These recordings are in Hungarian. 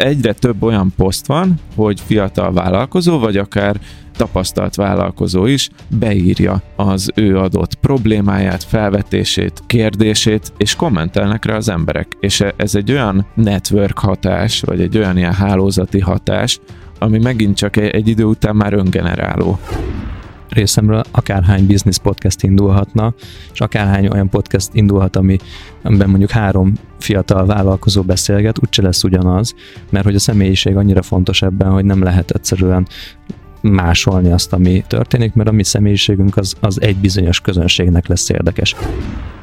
egyre több olyan poszt van, hogy fiatal vállalkozó, vagy akár tapasztalt vállalkozó is beírja az ő adott problémáját, felvetését, kérdését, és kommentelnek rá az emberek. És ez egy olyan network hatás, vagy egy olyan ilyen hálózati hatás, ami megint csak egy idő után már öngeneráló részemről akárhány business podcast indulhatna, és akárhány olyan podcast indulhat, ami, amiben mondjuk három fiatal vállalkozó beszélget, úgyse lesz ugyanaz, mert hogy a személyiség annyira fontos ebben, hogy nem lehet egyszerűen másolni azt, ami történik, mert a mi személyiségünk az, az egy bizonyos közönségnek lesz érdekes.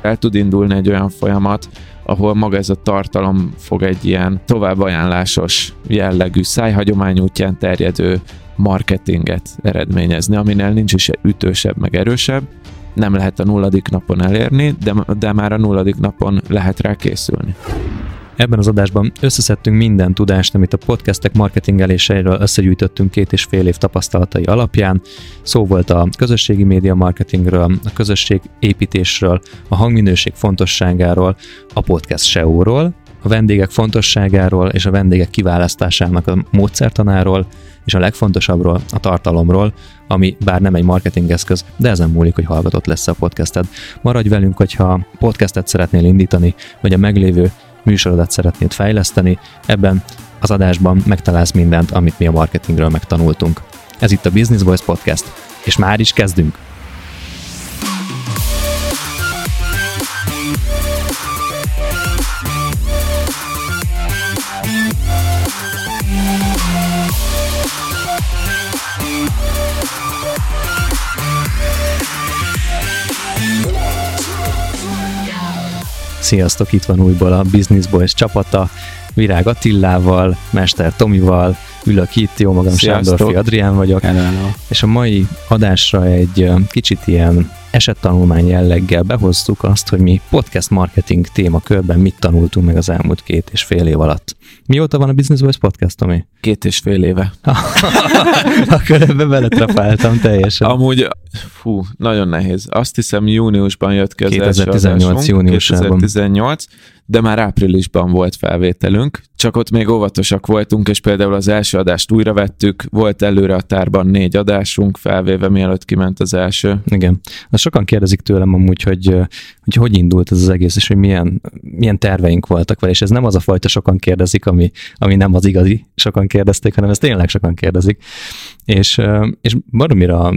El tud indulni egy olyan folyamat, ahol maga ez a tartalom fog egy ilyen tovább ajánlásos jellegű, szájhagyomány útján terjedő marketinget eredményezni, aminél nincs is ütősebb, meg erősebb, nem lehet a nulladik napon elérni, de, de már a nulladik napon lehet rá készülni. Ebben az adásban összeszedtünk minden tudást, amit a podcastek marketingeléseiről összegyűjtöttünk két és fél év tapasztalatai alapján. Szó volt a közösségi média marketingről, a közösség építésről, a hangminőség fontosságáról, a podcast SEO-ról, a vendégek fontosságáról és a vendégek kiválasztásának a módszertanáról, és a legfontosabbról, a tartalomról, ami bár nem egy marketingeszköz, de ezen múlik, hogy hallgatott lesz a podcasted. Maradj velünk, hogyha podcastet szeretnél indítani, vagy a meglévő műsorodat szeretnéd fejleszteni, ebben az adásban megtalálsz mindent, amit mi a marketingről megtanultunk. Ez itt a Business Voice Podcast, és már is kezdünk! Sziasztok, itt van újból a Business Boys csapata, Virág Attillával, Mester Tomival, ülök itt, jó magam Sándorfi Adrián vagyok, Hello. és a mai adásra egy kicsit ilyen esettanulmány jelleggel behoztuk azt, hogy mi podcast marketing témakörben mit tanultunk meg az elmúlt két és fél év alatt. Mióta van a Business Voice podcast, Tomi? Két és fél éve. Akkor ebbe beletrapáltam teljesen. Amúgy, fú, nagyon nehéz. Azt hiszem júniusban jött ki az 2018 júniusában. 2018, de már áprilisban volt felvételünk, csak ott még óvatosak voltunk, és például az első adást újra vettük, volt előre a tárban négy adásunk felvéve, mielőtt kiment az első. Igen. Azt sokan kérdezik tőlem amúgy, hogy hogy, hogy indult ez az egész, és hogy milyen, milyen terveink voltak vele, és ez nem az a fajta sokan kérdezik, ami, ami nem az igazi, sokan kérdezték, hanem ezt tényleg sokan kérdezik. És, és baromira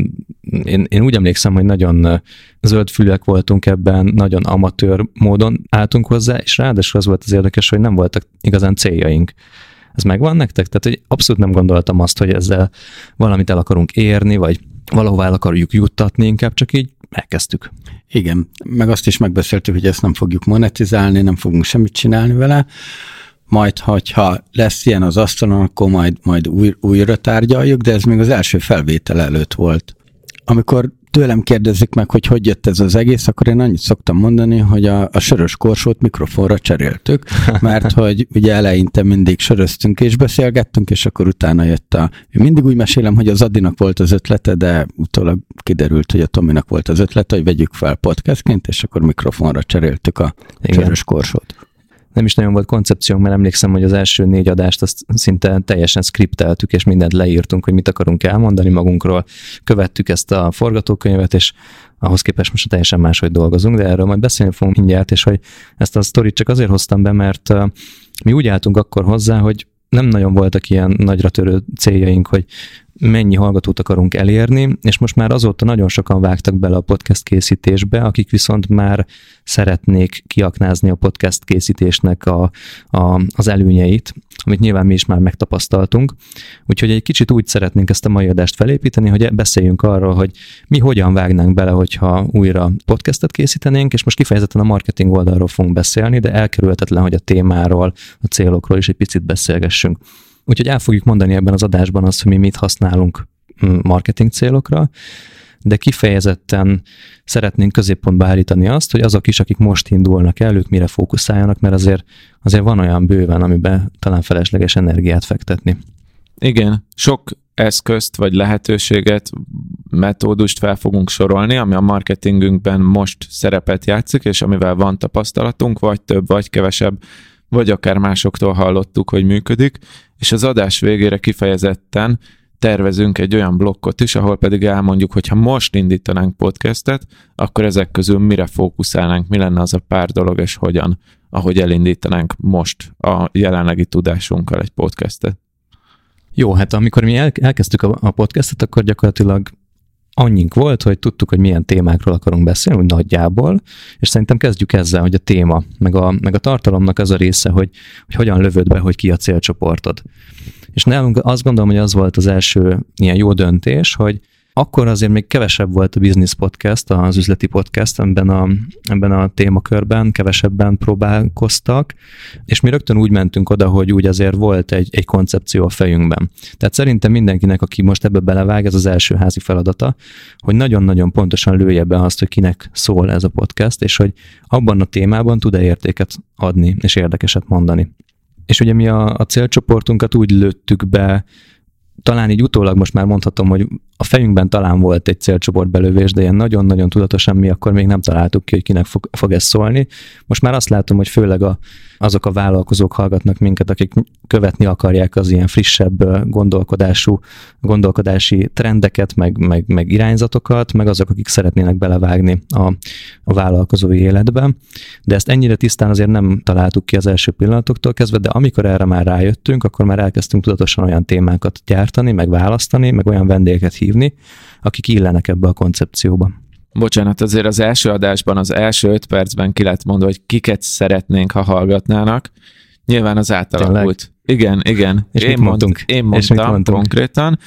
én, én úgy emlékszem, hogy nagyon zöldfülek voltunk ebben, nagyon amatőr módon álltunk hozzá, és ráadásul az volt az érdekes, hogy nem voltak igazán céljaink. Ez megvan nektek? Tehát, hogy abszolút nem gondoltam azt, hogy ezzel valamit el akarunk érni, vagy valahová el akarjuk juttatni, inkább csak így elkezdtük. Igen, meg azt is megbeszéltük, hogy ezt nem fogjuk monetizálni, nem fogunk semmit csinálni vele, majd, hogyha lesz ilyen az asztalon, akkor majd, majd új, újra tárgyaljuk, de ez még az első felvétel előtt volt. Amikor tőlem kérdezik meg, hogy hogy jött ez az egész, akkor én annyit szoktam mondani, hogy a, a sörös korsót mikrofonra cseréltük, mert hogy ugye eleinte mindig söröztünk és beszélgettünk, és akkor utána jött a... Én mindig úgy mesélem, hogy az Adinak volt az ötlete, de utólag kiderült, hogy a Tominak volt az ötlete, hogy vegyük fel podcastként, és akkor mikrofonra cseréltük a Igen. sörös korsót nem is nagyon volt koncepciónk, mert emlékszem, hogy az első négy adást azt szinte teljesen skripteltük, és mindent leírtunk, hogy mit akarunk elmondani magunkról. Követtük ezt a forgatókönyvet, és ahhoz képest most teljesen máshogy dolgozunk, de erről majd beszélni fogunk mindjárt, és hogy ezt a sztorit csak azért hoztam be, mert mi úgy álltunk akkor hozzá, hogy nem nagyon voltak ilyen nagyra törő céljaink, hogy mennyi hallgatót akarunk elérni, és most már azóta nagyon sokan vágtak bele a podcast készítésbe, akik viszont már szeretnék kiaknázni a podcast készítésnek a, a, az előnyeit, amit nyilván mi is már megtapasztaltunk. Úgyhogy egy kicsit úgy szeretnénk ezt a mai adást felépíteni, hogy beszéljünk arról, hogy mi hogyan vágnánk bele, hogyha újra podcastet készítenénk, és most kifejezetten a marketing oldalról fogunk beszélni, de elkerülhetetlen, hogy a témáról, a célokról is egy picit beszélgessünk. Úgyhogy el fogjuk mondani ebben az adásban azt, hogy mi mit használunk mm, marketing célokra, de kifejezetten szeretnénk középpontba állítani azt, hogy azok is, akik most indulnak el, ők mire fókuszáljanak, mert azért, azért van olyan bőven, amiben talán felesleges energiát fektetni. Igen, sok eszközt vagy lehetőséget, metódust fel fogunk sorolni, ami a marketingünkben most szerepet játszik, és amivel van tapasztalatunk, vagy több, vagy kevesebb, vagy akár másoktól hallottuk, hogy működik, és az adás végére kifejezetten tervezünk egy olyan blokkot is, ahol pedig elmondjuk, hogy ha most indítanánk podcastet, akkor ezek közül mire fókuszálnánk, mi lenne az a pár dolog, és hogyan, ahogy elindítanánk most a jelenlegi tudásunkkal egy podcastet. Jó, hát amikor mi elkezdtük a podcastet, akkor gyakorlatilag annyink volt, hogy tudtuk, hogy milyen témákról akarunk beszélni, úgy nagyjából, és szerintem kezdjük ezzel, hogy a téma, meg a, meg a tartalomnak az a része, hogy, hogy hogyan lövöd be, hogy ki a célcsoportod. És nálunk azt gondolom, hogy az volt az első ilyen jó döntés, hogy akkor azért még kevesebb volt a business podcast, az üzleti podcast ebben a, ebben a témakörben, kevesebben próbálkoztak, és mi rögtön úgy mentünk oda, hogy úgy azért volt egy, egy koncepció a fejünkben. Tehát szerintem mindenkinek, aki most ebbe belevág, ez az első házi feladata, hogy nagyon-nagyon pontosan lője be azt, hogy kinek szól ez a podcast, és hogy abban a témában tud-e értéket adni, és érdekeset mondani. És ugye mi a, a célcsoportunkat úgy lőttük be, talán így utólag most már mondhatom, hogy a fejünkben talán volt egy célcsoport belövés, de ilyen nagyon-nagyon tudatosan mi akkor még nem találtuk ki, hogy kinek fog, fog ez szólni. Most már azt látom, hogy főleg a, azok a vállalkozók hallgatnak minket, akik követni akarják az ilyen frissebb gondolkodású, gondolkodási trendeket, meg, meg, meg irányzatokat, meg azok, akik szeretnének belevágni a, a vállalkozói életbe. De ezt ennyire tisztán azért nem találtuk ki az első pillanatoktól kezdve, de amikor erre már rájöttünk, akkor már elkezdtünk tudatosan olyan témákat gyártani, meg választani, meg olyan vendégeket hívni, hívni, akik illenek ebbe a koncepcióba. Bocsánat, azért az első adásban, az első öt percben ki lett mondva, hogy kiket szeretnénk, ha hallgatnának. Nyilván az átalakult. Tényleg? Igen, igen. És én, mit mondtunk? Mond, én mondtam és mit mondtunk? konkrétan.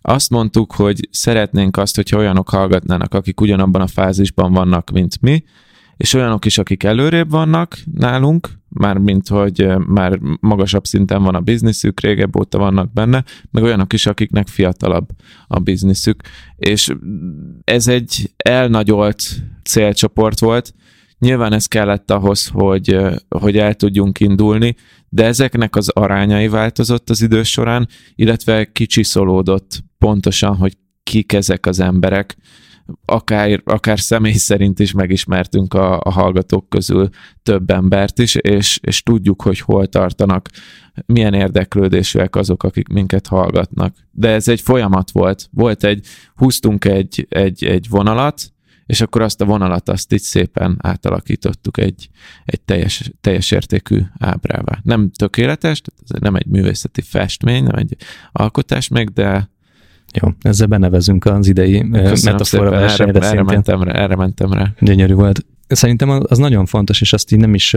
Azt mondtuk, hogy szeretnénk azt, hogyha olyanok hallgatnának, akik ugyanabban a fázisban vannak, mint mi, és olyanok is, akik előrébb vannak nálunk, már mint hogy már magasabb szinten van a bizniszük, régebb óta vannak benne, meg olyanok is, akiknek fiatalabb a bizniszük. És ez egy elnagyolt célcsoport volt, Nyilván ez kellett ahhoz, hogy, hogy el tudjunk indulni, de ezeknek az arányai változott az idő során, illetve kicsiszolódott pontosan, hogy kik ezek az emberek, akár, akár személy szerint is megismertünk a, a hallgatók közül több embert is, és, és tudjuk, hogy hol tartanak, milyen érdeklődésűek azok, akik minket hallgatnak. De ez egy folyamat volt. Volt egy, húztunk egy, egy, egy vonalat, és akkor azt a vonalat azt így szépen átalakítottuk egy, egy teljes, teljes értékű ábrává. Nem tökéletes, nem egy művészeti festmény, nem egy alkotás még, de, jó, ezzel benevezünk az idei metafora versenyre erre, erre, mentem rá, erre mentem rá. Gyönyörű volt. Szerintem az nagyon fontos, és azt így nem is,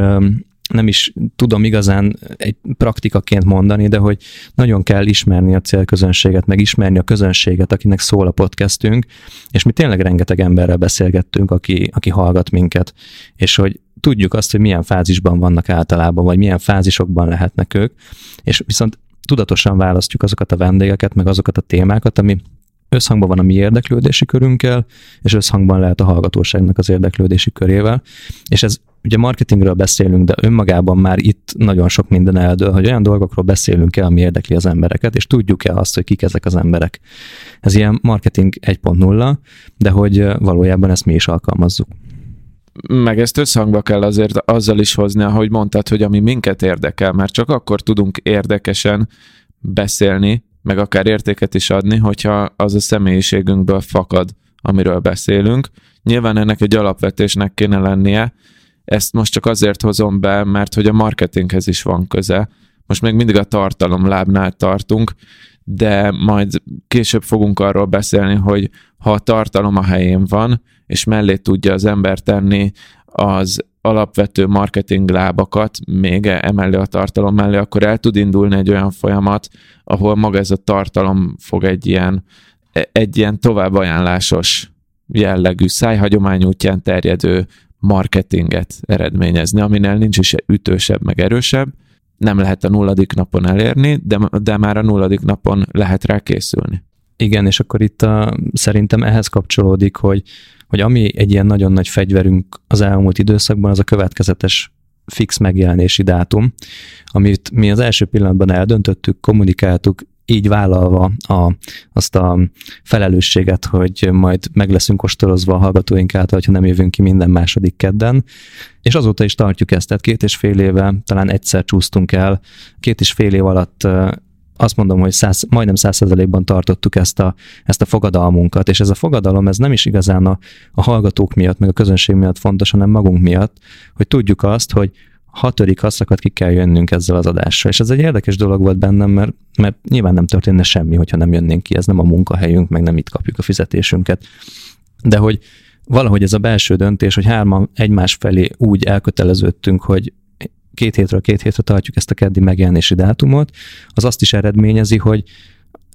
nem is tudom igazán egy praktikaként mondani, de hogy nagyon kell ismerni a célközönséget, meg ismerni a közönséget, akinek szól a podcastünk, és mi tényleg rengeteg emberrel beszélgettünk, aki, aki hallgat minket, és hogy tudjuk azt, hogy milyen fázisban vannak általában, vagy milyen fázisokban lehetnek ők, és viszont tudatosan választjuk azokat a vendégeket, meg azokat a témákat, ami összhangban van a mi érdeklődési körünkkel, és összhangban lehet a hallgatóságnak az érdeklődési körével. És ez ugye marketingről beszélünk, de önmagában már itt nagyon sok minden eldől, hogy olyan dolgokról beszélünk el, ami érdekli az embereket, és tudjuk-e azt, hogy kik ezek az emberek. Ez ilyen marketing 1.0, de hogy valójában ezt mi is alkalmazzuk meg ezt összhangba kell azért azzal is hozni, ahogy mondtad, hogy ami minket érdekel, mert csak akkor tudunk érdekesen beszélni, meg akár értéket is adni, hogyha az a személyiségünkből fakad, amiről beszélünk. Nyilván ennek egy alapvetésnek kéne lennie, ezt most csak azért hozom be, mert hogy a marketinghez is van köze. Most még mindig a tartalom lábnál tartunk, de majd később fogunk arról beszélni, hogy ha a tartalom a helyén van, és mellé tudja az ember tenni az alapvető marketing lábakat még emellé a tartalom mellé, akkor el tud indulni egy olyan folyamat, ahol maga ez a tartalom fog egy ilyen, egy ilyen továbbajánlásos jellegű, szájhagyomány útján terjedő marketinget eredményezni, aminél nincs is ütősebb, meg erősebb, nem lehet a nulladik napon elérni, de, de már a nulladik napon lehet rá készülni. Igen, és akkor itt a, szerintem ehhez kapcsolódik, hogy, hogy ami egy ilyen nagyon nagy fegyverünk az elmúlt időszakban, az a következetes fix megjelenési dátum, amit mi az első pillanatban eldöntöttük, kommunikáltuk, így vállalva a, azt a felelősséget, hogy majd meg leszünk ostorozva a hallgatóink által, ha nem jövünk ki minden második kedden. És azóta is tartjuk ezt, tehát két és fél éve talán egyszer csúsztunk el, két és fél év alatt azt mondom, hogy száz, majdnem százszerzalékban tartottuk ezt a, ezt a fogadalmunkat, és ez a fogadalom, ez nem is igazán a, a hallgatók miatt, meg a közönség miatt fontos, hanem magunk miatt, hogy tudjuk azt, hogy hatodik haszakat ki kell jönnünk ezzel az adással. És ez egy érdekes dolog volt bennem, mert, mert nyilván nem történne semmi, hogyha nem jönnénk ki, ez nem a munkahelyünk, meg nem itt kapjuk a fizetésünket. De hogy valahogy ez a belső döntés, hogy hárman egymás felé úgy elköteleződtünk, hogy két hétről két hétre tartjuk ezt a keddi megjelenési dátumot, az azt is eredményezi, hogy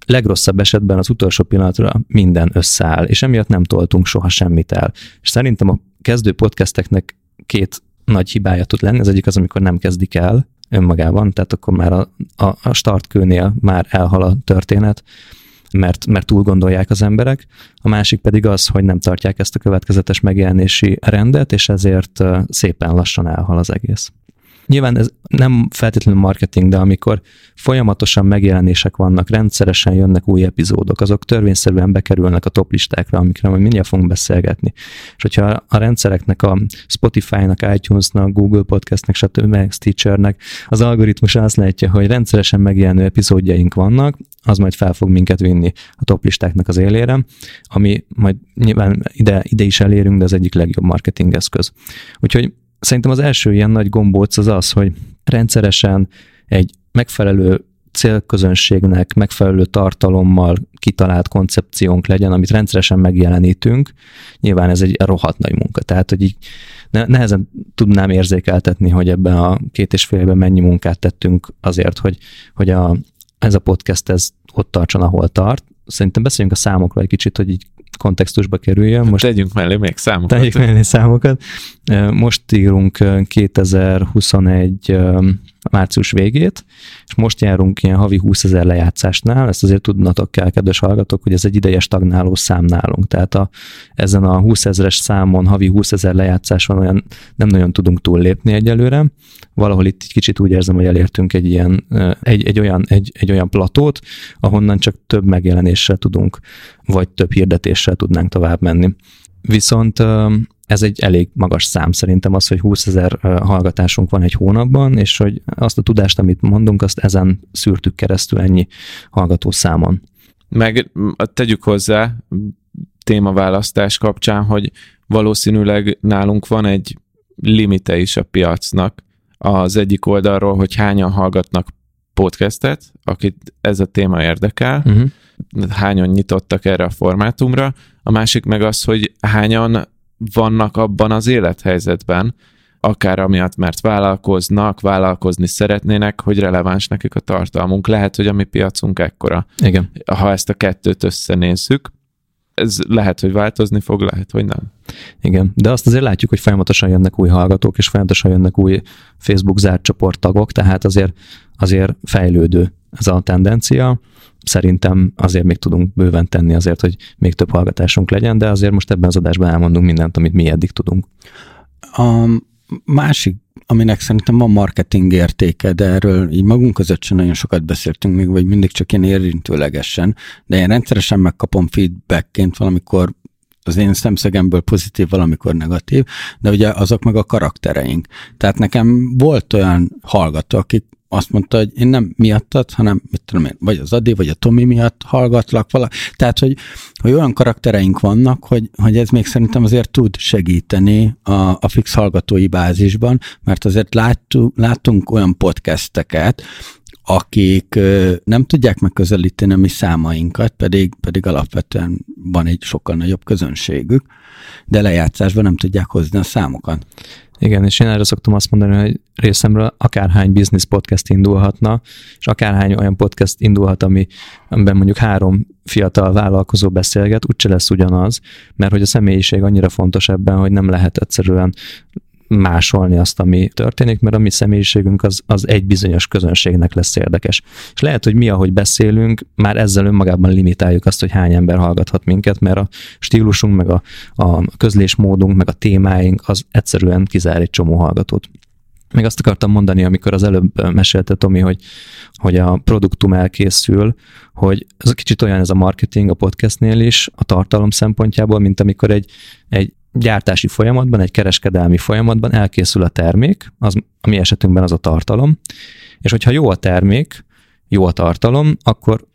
legrosszabb esetben az utolsó pillanatra minden összeáll, és emiatt nem toltunk soha semmit el. És szerintem a kezdő podcasteknek két nagy hibája tud lenni. Az egyik az, amikor nem kezdik el önmagában, tehát akkor már a, a, a startkőnél már elhal a történet, mert, mert túl gondolják az emberek. A másik pedig az, hogy nem tartják ezt a következetes megjelenési rendet, és ezért szépen lassan elhal az egész. Nyilván ez nem feltétlenül marketing, de amikor folyamatosan megjelenések vannak, rendszeresen jönnek új epizódok, azok törvényszerűen bekerülnek a top listákra, amikre majd mindjárt fogunk beszélgetni. És hogyha a rendszereknek, a Spotify-nak, iTunes-nak, Google Podcast-nek, stb. Stitcher-nek az algoritmus azt látja, hogy rendszeresen megjelenő epizódjaink vannak, az majd fel fog minket vinni a top listáknak az élére, ami majd nyilván ide, ide is elérünk, de az egyik legjobb marketing eszköz. Úgyhogy Szerintem az első ilyen nagy gombóc az az, hogy rendszeresen egy megfelelő célközönségnek megfelelő tartalommal kitalált koncepciónk legyen, amit rendszeresen megjelenítünk. Nyilván ez egy rohadt nagy munka, tehát hogy így nehezen tudnám érzékeltetni, hogy ebben a két és fél évben mennyi munkát tettünk azért, hogy, hogy a, ez a podcast ez ott tartson, ahol tart. Szerintem beszéljünk a számokról egy kicsit, hogy így kontextusba kerüljön. Most tegyünk mellé még számokat. Tegyünk mellé számokat. Most írunk 2021 március végét, és most járunk ilyen havi 20 ezer lejátszásnál, ezt azért tudnatok kell, kedves hallgatók, hogy ez egy idejes stagnáló szám nálunk, tehát a, ezen a 20 ezeres számon, havi 20 ezer lejátszáson olyan nem nagyon tudunk túllépni egyelőre, valahol itt egy kicsit úgy érzem, hogy elértünk egy ilyen, egy, egy, olyan, egy, egy olyan platót, ahonnan csak több megjelenéssel tudunk, vagy több hirdetéssel tudnánk tovább menni. Viszont ez egy elég magas szám szerintem az, hogy 20 ezer hallgatásunk van egy hónapban, és hogy azt a tudást, amit mondunk, azt ezen szűrtük keresztül ennyi hallgató számon. Meg tegyük hozzá témaválasztás kapcsán, hogy valószínűleg nálunk van egy limite is a piacnak az egyik oldalról, hogy hányan hallgatnak podcastet, akit ez a téma érdekel, uh-huh. hányan nyitottak erre a formátumra, a másik meg az, hogy hányan vannak abban az élethelyzetben, akár amiatt, mert vállalkoznak, vállalkozni szeretnének, hogy releváns nekik a tartalmunk. Lehet, hogy a mi piacunk ekkora. Igen. Ha ezt a kettőt összenézzük, ez lehet, hogy változni fog, lehet, hogy nem. Igen, de azt azért látjuk, hogy folyamatosan jönnek új hallgatók, és folyamatosan jönnek új Facebook zárt csoporttagok, tehát azért, azért fejlődő ez a tendencia. Szerintem azért még tudunk bőven tenni azért, hogy még több hallgatásunk legyen, de azért most ebben az adásban elmondunk mindent, amit mi eddig tudunk. A másik, aminek szerintem van marketing értéke, de erről így magunk között sem nagyon sokat beszéltünk még, vagy mindig csak ilyen érintőlegesen, de én rendszeresen megkapom feedbackként valamikor az én szemszögemből pozitív, valamikor negatív, de ugye azok meg a karaktereink. Tehát nekem volt olyan hallgató, akik azt mondta, hogy én nem miattad, hanem mit tudom én, vagy az Adi, vagy a Tomi miatt hallgatlak vala. Tehát, hogy, hogy olyan karaktereink vannak, hogy, hogy ez még szerintem azért tud segíteni a, a fix hallgatói bázisban, mert azért láttuk, láttunk olyan podcasteket, akik nem tudják megközelíteni a mi számainkat, pedig, pedig alapvetően van egy sokkal nagyobb közönségük, de lejátszásban nem tudják hozni a számokat. Igen, és én erre szoktam azt mondani, hogy részemről akárhány business podcast indulhatna, és akárhány olyan podcast indulhat, ami, amiben mondjuk három fiatal vállalkozó beszélget, úgyse lesz ugyanaz, mert hogy a személyiség annyira fontos ebben, hogy nem lehet egyszerűen másolni azt, ami történik, mert a mi személyiségünk az, az egy bizonyos közönségnek lesz érdekes. És lehet, hogy mi, ahogy beszélünk, már ezzel önmagában limitáljuk azt, hogy hány ember hallgathat minket, mert a stílusunk, meg a, a közlésmódunk, meg a témáink az egyszerűen kizár egy csomó hallgatót. Még azt akartam mondani, amikor az előbb mesélte Tomi, hogy, hogy a produktum elkészül, hogy ez kicsit olyan ez a marketing a podcastnél is, a tartalom szempontjából, mint amikor egy, egy gyártási folyamatban, egy kereskedelmi folyamatban elkészül a termék, az a mi esetünkben az a tartalom, és hogyha jó a termék, jó a tartalom, akkor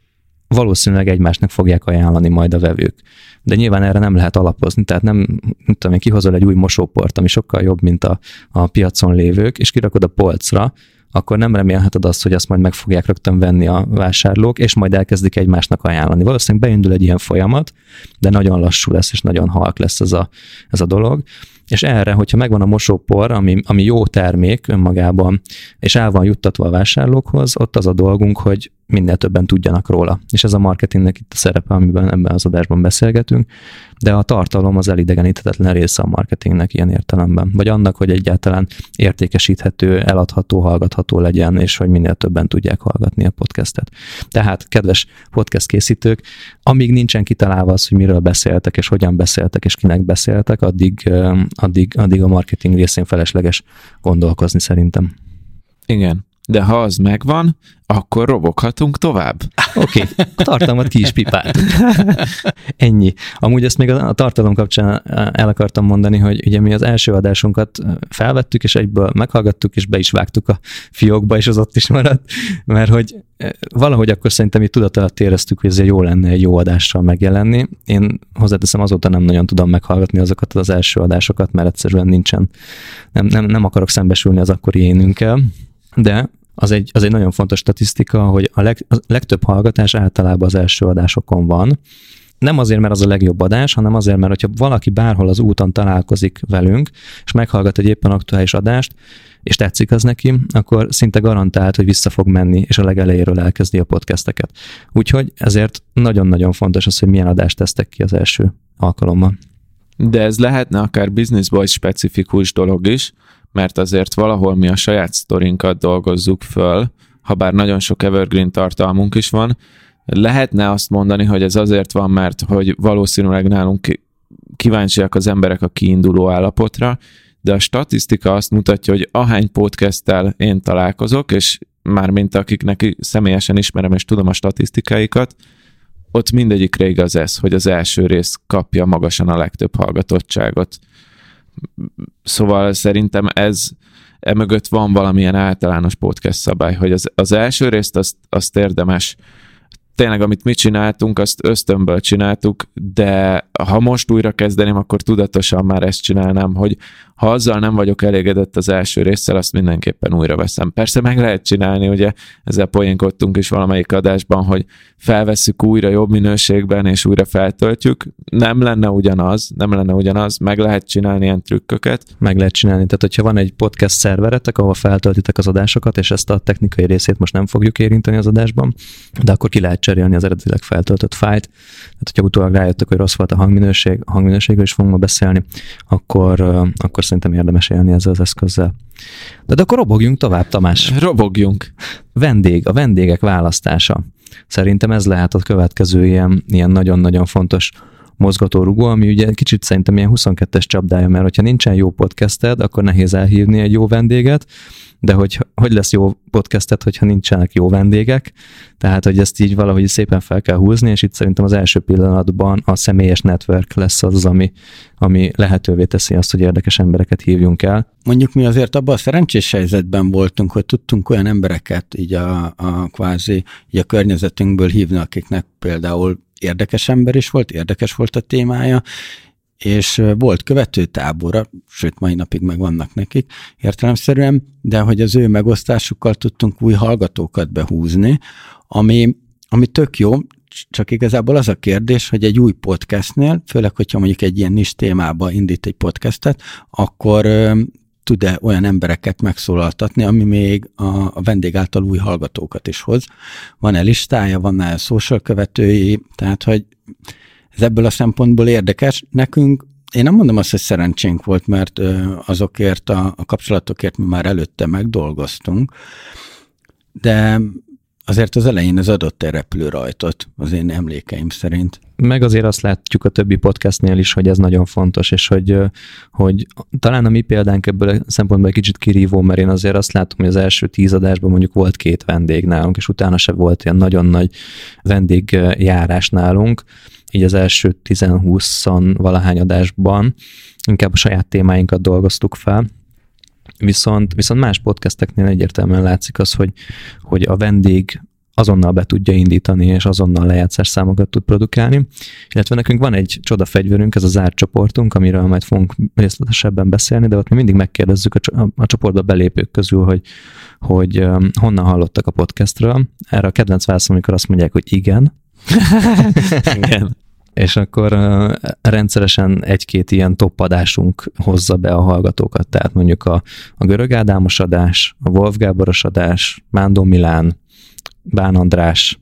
valószínűleg egymásnak fogják ajánlani majd a vevők. De nyilván erre nem lehet alapozni, tehát nem, nem tudom én, kihozol egy új mosóport, ami sokkal jobb, mint a, a piacon lévők, és kirakod a polcra, akkor nem remélheted azt, hogy azt majd meg fogják rögtön venni a vásárlók, és majd elkezdik egymásnak ajánlani. Valószínűleg beindul egy ilyen folyamat, de nagyon lassú lesz, és nagyon halk lesz ez a, ez a dolog. És erre, hogyha megvan a mosópor, ami, ami jó termék önmagában, és el van juttatva a vásárlókhoz, ott az a dolgunk, hogy minél többen tudjanak róla. És ez a marketingnek itt a szerepe, amiben ebben az adásban beszélgetünk, de a tartalom az elidegeníthetetlen része a marketingnek ilyen értelemben. Vagy annak, hogy egyáltalán értékesíthető, eladható, hallgatható legyen, és hogy minél többen tudják hallgatni a podcastet. Tehát, kedves podcast készítők, amíg nincsen kitalálva az, hogy miről beszéltek, és hogyan beszéltek, és kinek beszéltek, addig, addig, addig a marketing részén felesleges gondolkozni szerintem. Igen. De ha az megvan, akkor roboghatunk tovább. Oké, okay. a tartalmat ki is pipált. Ennyi. Amúgy ezt még a tartalom kapcsán el akartam mondani, hogy ugye mi az első adásunkat felvettük, és egyből meghallgattuk, és be is vágtuk a fiókba, és az ott is maradt, mert hogy valahogy akkor szerintem mi tudat alatt éreztük, hogy ez jó lenne egy jó adással megjelenni. Én hozzáteszem, azóta nem nagyon tudom meghallgatni azokat az első adásokat, mert egyszerűen nincsen, nem, nem, nem akarok szembesülni az akkori énünkkel, de az egy, az egy nagyon fontos statisztika, hogy a, leg, a legtöbb hallgatás általában az első adásokon van. Nem azért, mert az a legjobb adás, hanem azért, mert hogyha valaki bárhol az úton találkozik velünk, és meghallgat egy éppen aktuális adást, és tetszik az neki, akkor szinte garantált, hogy vissza fog menni, és a legelejéről elkezdi a podcasteket. Úgyhogy ezért nagyon-nagyon fontos az, hogy milyen adást tesztek ki az első alkalommal. De ez lehetne akár Business Boys specifikus dolog is, mert azért valahol mi a saját sztorinkat dolgozzuk föl, ha bár nagyon sok evergreen tartalmunk is van, lehetne azt mondani, hogy ez azért van, mert hogy valószínűleg nálunk kíváncsiak az emberek a kiinduló állapotra, de a statisztika azt mutatja, hogy ahány podcasttel én találkozok, és már mint akiknek személyesen ismerem és tudom a statisztikáikat, ott mindegyikre igaz ez, hogy az első rész kapja magasan a legtöbb hallgatottságot. Szóval szerintem ez emögött van valamilyen általános podcast szabály, hogy az, az első részt azt, azt érdemes. Tényleg, amit mi csináltunk, azt ösztönből csináltuk, de ha most újra kezdeném, akkor tudatosan már ezt csinálnám, hogy ha azzal nem vagyok elégedett az első résszel, azt mindenképpen újra veszem. Persze meg lehet csinálni, ugye ezzel poénkodtunk is valamelyik adásban, hogy felvesszük újra jobb minőségben, és újra feltöltjük. Nem lenne ugyanaz, nem lenne ugyanaz, meg lehet csinálni ilyen trükköket. Meg lehet csinálni, tehát hogyha van egy podcast szerveretek, ahol feltöltitek az adásokat, és ezt a technikai részét most nem fogjuk érinteni az adásban, de akkor ki lehet cserélni az eredetileg feltöltött fájlt. Tehát, hogyha utólag rájöttek, hogy rossz volt a hangminőség, a hangminőségről is fogunk ma beszélni, akkor, akkor szerintem érdemes élni ezzel az eszközzel. De, de akkor robogjunk tovább, Tamás. Robogjunk. Vendég, a vendégek választása. Szerintem ez lehet a következő ilyen, ilyen nagyon-nagyon fontos mozgatórugó, ami ugye kicsit szerintem ilyen 22-es csapdája, mert hogyha nincsen jó podcasted, akkor nehéz elhívni egy jó vendéget, de hogy, hogy lesz jó podcastet, hogyha nincsenek jó vendégek, tehát hogy ezt így valahogy szépen fel kell húzni, és itt szerintem az első pillanatban a személyes network lesz az, ami, ami lehetővé teszi azt, hogy érdekes embereket hívjunk el. Mondjuk mi azért abban a szerencsés helyzetben voltunk, hogy tudtunk olyan embereket így a, a kvázi így a környezetünkből hívni, akiknek például érdekes ember is volt, érdekes volt a témája, és volt követőtábora, sőt, mai napig meg vannak nekik értelemszerűen, de hogy az ő megosztásukkal tudtunk új hallgatókat behúzni, ami, ami tök jó, csak igazából az a kérdés, hogy egy új podcastnél, főleg, hogyha mondjuk egy ilyen nis témába indít egy podcastet, akkor tud-e olyan embereket megszólaltatni, ami még a, a vendég által új hallgatókat is hoz. Van-e listája, van-e social követői, tehát hogy ez ebből a szempontból érdekes. Nekünk, én nem mondom azt, hogy szerencsénk volt, mert azokért a, a kapcsolatokért mi már előtte megdolgoztunk, de azért az elején ez adott egy repülőrajtot, az én emlékeim szerint. Meg azért azt látjuk a többi podcastnél is, hogy ez nagyon fontos, és hogy, hogy talán a mi példánk ebből a szempontból egy kicsit kirívó, mert én azért azt látom, hogy az első tíz adásban mondjuk volt két vendég nálunk, és utána se volt ilyen nagyon nagy vendégjárás nálunk, így az első 10-20 valahány adásban inkább a saját témáinkat dolgoztuk fel, Viszont, viszont más podcasteknél egyértelműen látszik az, hogy, hogy a vendég azonnal be tudja indítani, és azonnal lejátszás számokat tud produkálni. Illetve nekünk van egy csoda fegyverünk, ez a zárt csoportunk, amiről majd fogunk részletesebben beszélni, de ott mi mindig megkérdezzük a, a csoportba belépők közül, hogy, hogy honnan hallottak a podcastről. Erre a kedvenc válaszom, amikor azt mondják, hogy igen. igen és akkor rendszeresen egy-két ilyen toppadásunk hozza be a hallgatókat, tehát mondjuk a, a Görög Ádámos adás, a Wolf Gáboros adás, Mándó Milán, Bán András,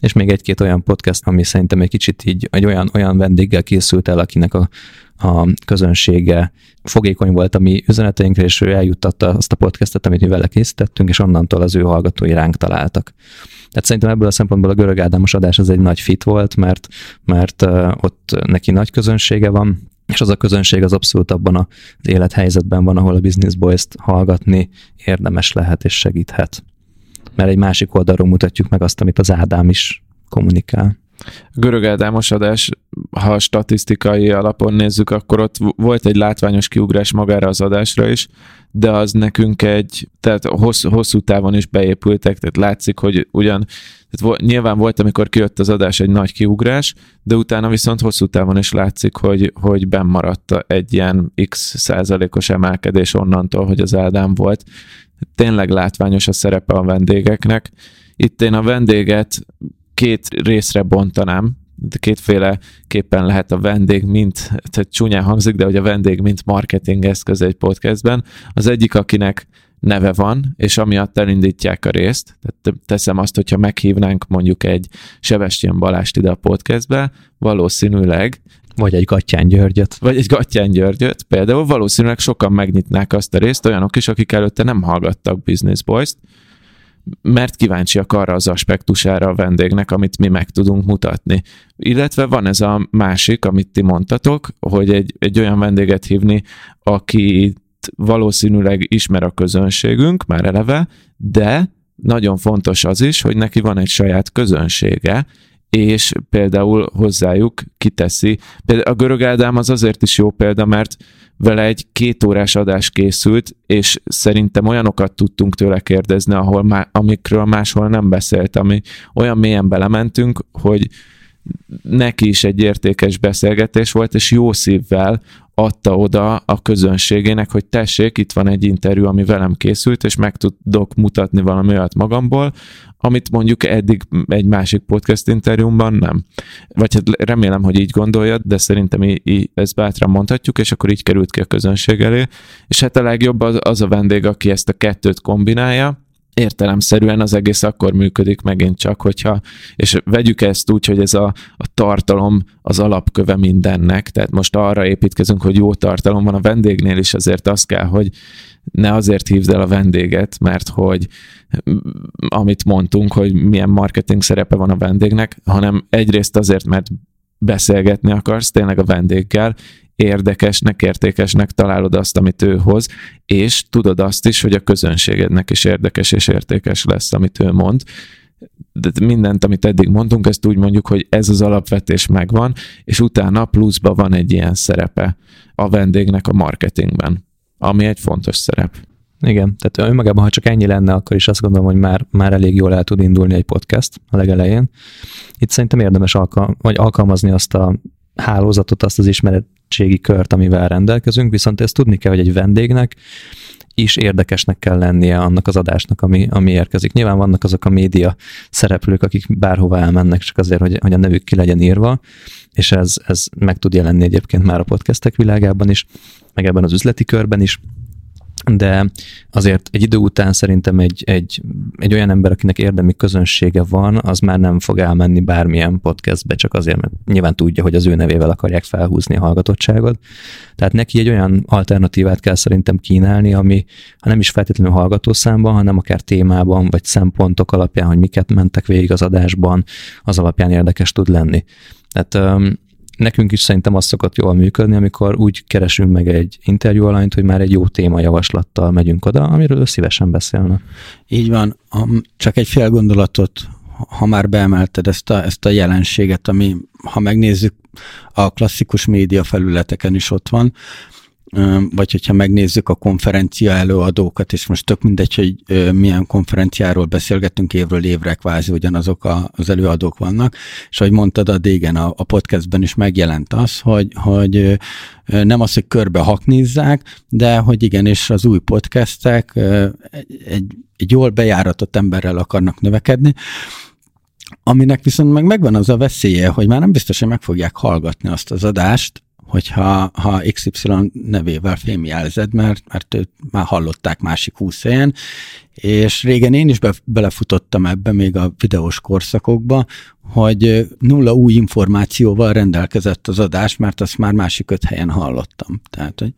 és még egy-két olyan podcast, ami szerintem egy kicsit így egy olyan, olyan vendéggel készült el, akinek a, a közönsége fogékony volt a mi üzeneteinkre, és ő eljuttatta azt a podcastet, amit mi vele készítettünk, és onnantól az ő hallgatói ránk találtak. Tehát szerintem ebből a szempontból a Görög Ádámos adás az egy nagy fit volt, mert, mert ott neki nagy közönsége van, és az a közönség az abszolút abban az élethelyzetben van, ahol a Business Boys-t hallgatni érdemes lehet és segíthet. Mert egy másik oldalról mutatjuk meg azt, amit az Ádám is kommunikál. Görög Ádámos adás, ha statisztikai alapon nézzük, akkor ott volt egy látványos kiugrás magára az adásra is, de az nekünk egy, tehát hosszú, hosszú távon is beépültek, tehát látszik, hogy ugyan, tehát nyilván volt, amikor kijött az adás egy nagy kiugrás, de utána viszont hosszú távon is látszik, hogy, hogy maradt egy ilyen x százalékos emelkedés onnantól, hogy az Ádám volt. Tényleg látványos a szerepe a vendégeknek. Itt én a vendéget két részre bontanám, kétféle képpen lehet a vendég, mint, tehát csúnyán hangzik, de hogy a vendég, mint marketing eszköz egy podcastben. Az egyik, akinek neve van, és amiatt elindítják a részt. Tehát teszem azt, hogyha meghívnánk mondjuk egy Sebestyén Balást ide a podcastbe, valószínűleg vagy egy Gattyán Györgyöt. Vagy egy Gattyán Györgyöt. Például valószínűleg sokan megnyitnák azt a részt, olyanok is, akik előtte nem hallgattak Business Boys-t, mert kíváncsiak arra az aspektusára a vendégnek, amit mi meg tudunk mutatni. Illetve van ez a másik, amit ti mondtatok, hogy egy, egy olyan vendéget hívni, aki valószínűleg ismer a közönségünk már eleve, de nagyon fontos az is, hogy neki van egy saját közönsége, és például hozzájuk kiteszi. Például a görög Ádám az azért is jó példa, mert vele egy két órás adás készült, és szerintem olyanokat tudtunk tőle kérdezni, ahol má, amikről máshol nem beszélt, ami olyan mélyen belementünk, hogy neki is egy értékes beszélgetés volt, és jó szívvel adta oda a közönségének, hogy tessék, itt van egy interjú, ami velem készült, és meg tudok mutatni valami olyat magamból, amit mondjuk eddig egy másik podcast interjúmban nem. Vagy hát remélem, hogy így gondoljad, de szerintem így, így ezt bátran mondhatjuk, és akkor így került ki a közönség elé. És hát a legjobb az, az a vendég, aki ezt a kettőt kombinálja, értelemszerűen az egész akkor működik megint csak, hogyha, és vegyük ezt úgy, hogy ez a, a tartalom az alapköve mindennek, tehát most arra építkezünk, hogy jó tartalom van. A vendégnél is, azért az kell, hogy ne azért hívd el a vendéget, mert hogy amit mondtunk, hogy milyen marketing szerepe van a vendégnek, hanem egyrészt azért, mert beszélgetni akarsz tényleg a vendéggel, érdekesnek, értékesnek találod azt, amit ő hoz, és tudod azt is, hogy a közönségednek is érdekes és értékes lesz, amit ő mond. De mindent, amit eddig mondtunk, ezt úgy mondjuk, hogy ez az alapvetés megvan, és utána pluszba van egy ilyen szerepe a vendégnek a marketingben, ami egy fontos szerep. Igen, tehát önmagában, ha csak ennyi lenne, akkor is azt gondolom, hogy már, már elég jól el tud indulni egy podcast a legelején. Itt szerintem érdemes alkal- vagy alkalmazni azt a hálózatot, azt az ismeretségi kört, amivel rendelkezünk, viszont ezt tudni kell, hogy egy vendégnek is érdekesnek kell lennie annak az adásnak, ami, ami érkezik. Nyilván vannak azok a média szereplők, akik bárhova elmennek, csak azért, hogy, hogy a nevük ki legyen írva, és ez, ez meg tud jelenni egyébként már a podcastek világában is, meg ebben az üzleti körben is, de azért egy idő után szerintem egy, egy, egy olyan ember, akinek érdemi közönsége van, az már nem fog elmenni bármilyen podcastbe, csak azért, mert nyilván tudja, hogy az ő nevével akarják felhúzni a hallgatottságot. Tehát neki egy olyan alternatívát kell szerintem kínálni, ami ha nem is feltétlenül hallgatószámban, hanem akár témában, vagy szempontok alapján, hogy miket mentek végig az adásban, az alapján érdekes tud lenni. Tehát nekünk is szerintem az szokott jól működni, amikor úgy keresünk meg egy interjú alanyt, hogy már egy jó téma javaslattal megyünk oda, amiről ő szívesen beszélne. Így van, csak egy fél gondolatot, ha már beemelted ezt a, ezt a jelenséget, ami, ha megnézzük, a klasszikus média felületeken is ott van, vagy hogyha megnézzük a konferencia előadókat, és most tök mindegy, hogy milyen konferenciáról beszélgetünk évről évre, kvázi ugyanazok a, az előadók vannak, és ahogy mondtad, a dégen a, a podcastben is megjelent az, hogy, hogy nem az, hogy körbe haknizzák, de hogy igenis az új podcastek egy, egy jól bejáratott emberrel akarnak növekedni, aminek viszont meg megvan az a veszélye, hogy már nem biztos, hogy meg fogják hallgatni azt az adást, hogyha ha XY nevével fémjelzed, mert, mert őt már hallották másik húsz helyen, és régen én is be, belefutottam ebbe még a videós korszakokba, hogy nulla új információval rendelkezett az adás, mert azt már másik öt helyen hallottam. Tehát, hogy...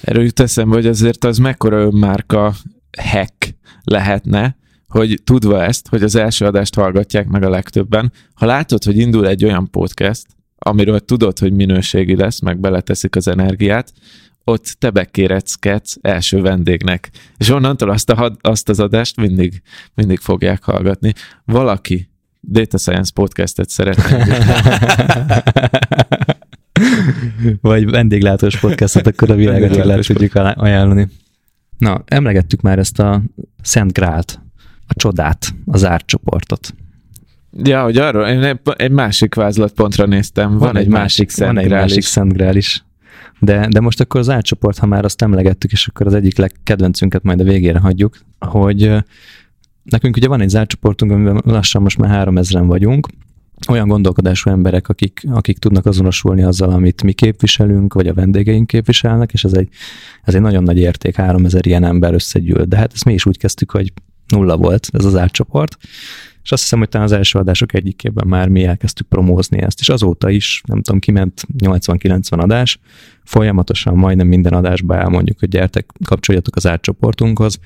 Erről jut eszembe, hogy azért az mekkora önmárka hack lehetne, hogy tudva ezt, hogy az első adást hallgatják meg a legtöbben, ha látod, hogy indul egy olyan podcast, amiről tudod, hogy minőségi lesz, meg beleteszik az energiát, ott te bekéreckedsz első vendégnek. És onnantól azt, a, azt az adást mindig, mindig fogják hallgatni. Valaki Data Science podcastet szeretne. Vagy vendéglátós podcastot, akkor a világot le tudjuk ajánlani. Na, emlegettük már ezt a Szent Grált, a csodát, az árcsoportot. Ja, hogy arról, én egy másik vázlatpontra néztem, van, van egy, egy másik Szent Van egy másik Szent Grál is. De, de most akkor az átcsoport, ha már azt emlegettük, és akkor az egyik legkedvencünket majd a végére hagyjuk, hogy nekünk ugye van egy zárcsoportunk, amiben lassan most már 3000-en vagyunk, olyan gondolkodású emberek, akik, akik tudnak azonosulni azzal, amit mi képviselünk, vagy a vendégeink képviselnek, és ez egy, ez egy nagyon nagy érték, 3000 ilyen ember összegyűlt. De hát ezt mi is úgy kezdtük, hogy nulla volt ez az átcsoport, és azt hiszem, hogy talán az első adások egyikében már mi elkezdtük promózni ezt, és azóta is, nem tudom, kiment 80-90 adás, folyamatosan majdnem minden adásban elmondjuk, hogy gyertek, kapcsoljatok az átcsoportunkhoz,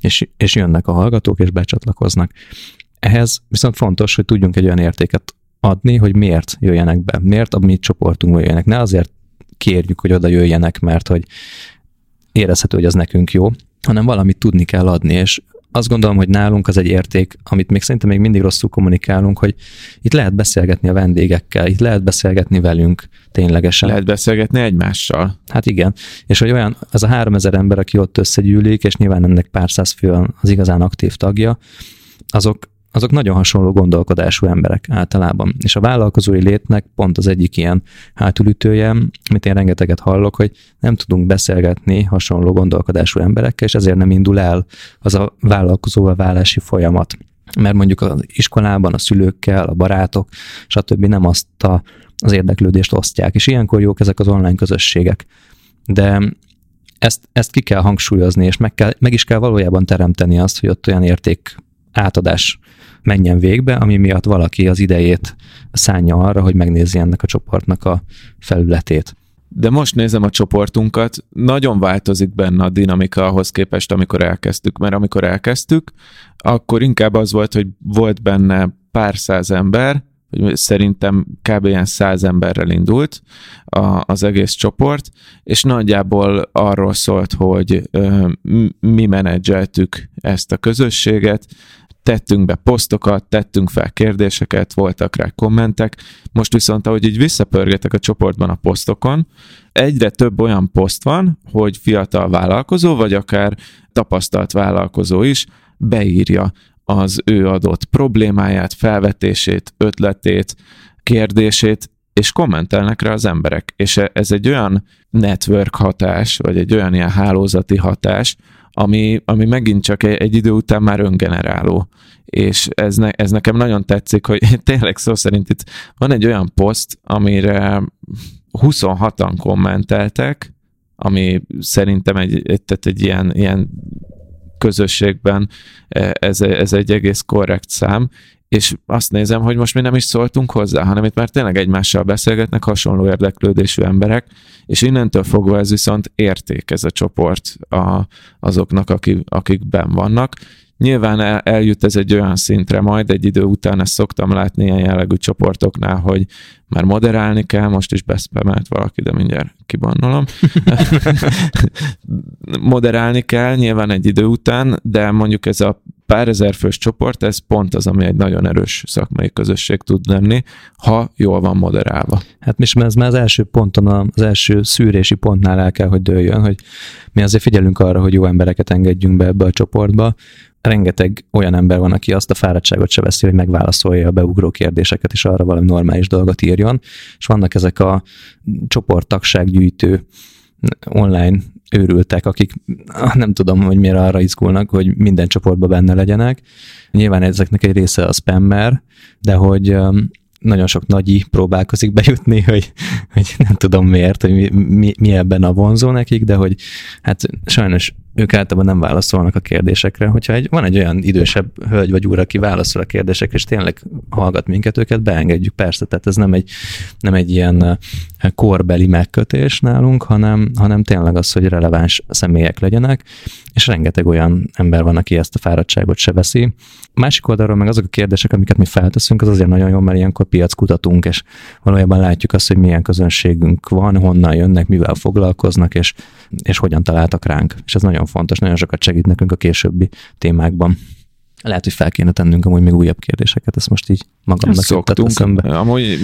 és, és jönnek a hallgatók, és becsatlakoznak. Ehhez viszont fontos, hogy tudjunk egy olyan értéket adni, hogy miért jöjjenek be, miért a mi csoportunkba jöjjenek. Ne azért kérjük, hogy oda jöjjenek, mert hogy érezhető, hogy az nekünk jó, hanem valamit tudni kell adni, és azt gondolom, hogy nálunk az egy érték, amit még szerintem még mindig rosszul kommunikálunk, hogy itt lehet beszélgetni a vendégekkel, itt lehet beszélgetni velünk ténylegesen. Lehet beszélgetni egymással. Hát igen, és hogy olyan, az a három ezer ember, aki ott összegyűlik, és nyilván ennek pár száz fő az igazán aktív tagja, azok azok nagyon hasonló gondolkodású emberek általában. És a vállalkozói létnek pont az egyik ilyen hátulütője, amit én rengeteget hallok, hogy nem tudunk beszélgetni hasonló gondolkodású emberekkel, és ezért nem indul el az a vállalkozóval válási folyamat. Mert mondjuk az iskolában a szülőkkel, a barátok, stb. nem azt a, az érdeklődést osztják, és ilyenkor jók ezek az online közösségek. De ezt, ezt ki kell hangsúlyozni, és meg, kell, meg is kell valójában teremteni azt, hogy ott olyan érték átadás menjen végbe, ami miatt valaki az idejét szánja arra, hogy megnézze ennek a csoportnak a felületét. De most nézem a csoportunkat, nagyon változik benne a dinamika ahhoz képest, amikor elkezdtük, mert amikor elkezdtük, akkor inkább az volt, hogy volt benne pár száz ember, szerintem kb. ilyen száz emberrel indult a, az egész csoport, és nagyjából arról szólt, hogy ö, mi menedzseltük ezt a közösséget, tettünk be posztokat, tettünk fel kérdéseket, voltak rá kommentek. Most viszont, ahogy így visszapörgetek a csoportban a posztokon, egyre több olyan poszt van, hogy fiatal vállalkozó, vagy akár tapasztalt vállalkozó is beírja az ő adott problémáját, felvetését, ötletét, kérdését, és kommentelnek rá az emberek. És e- ez egy olyan network hatás, vagy egy olyan ilyen hálózati hatás, ami, ami megint csak egy, idő után már öngeneráló. És ez, ne, ez nekem nagyon tetszik, hogy tényleg szó szerint itt van egy olyan poszt, amire 26-an kommenteltek, ami szerintem egy, egy, tehát egy ilyen, ilyen közösségben e, ez, ez egy egész korrekt szám, és azt nézem, hogy most mi nem is szóltunk hozzá, hanem itt már tényleg egymással beszélgetnek hasonló érdeklődésű emberek, és innentől fogva ez viszont érték ez a csoport a, azoknak, akik, akik ben vannak. Nyilván el, eljut ez egy olyan szintre majd, egy idő után ezt szoktam látni ilyen jellegű csoportoknál, hogy már moderálni kell, most is beszpemelt valaki, de mindjárt kibannolom. moderálni kell nyilván egy idő után, de mondjuk ez a pár ezer fős csoport, ez pont az, ami egy nagyon erős szakmai közösség tud lenni, ha jól van moderálva. Hát mi ez már az első ponton, az első szűrési pontnál el kell, hogy dőljön, hogy mi azért figyelünk arra, hogy jó embereket engedjünk be ebbe a csoportba, rengeteg olyan ember van, aki azt a fáradtságot se veszi, hogy megválaszolja a beugró kérdéseket, és arra valami normális dolgot írjon. És vannak ezek a csoporttagsággyűjtő online őrültek, akik nem tudom, hogy miért arra izgulnak, hogy minden csoportban benne legyenek. Nyilván ezeknek egy része a spammer, de hogy nagyon sok nagyi próbálkozik bejutni, hogy, hogy nem tudom miért, hogy mi, mi, mi ebben a vonzó nekik, de hogy hát sajnos ők általában nem válaszolnak a kérdésekre. Hogyha egy, van egy olyan idősebb hölgy vagy úr, aki válaszol a kérdésekre, és tényleg hallgat minket, őket beengedjük, persze, tehát ez nem egy, nem egy ilyen eh, korbeli megkötés nálunk, hanem, hanem tényleg az, hogy releváns személyek legyenek, és rengeteg olyan ember van, aki ezt a fáradtságot se veszi. Másik oldalról meg azok a kérdések, amiket mi felteszünk, az azért nagyon jó, mert ilyenkor piackutatunk, és valójában látjuk azt, hogy milyen közönségünk van, honnan jönnek, mivel foglalkoznak, és, és hogyan találtak ránk. És ez nagyon fontos, nagyon sokat segít nekünk a későbbi témákban. Lehet, hogy fel kéne tennünk amúgy még újabb kérdéseket, ezt most így magamnak szoktunk. Amúgy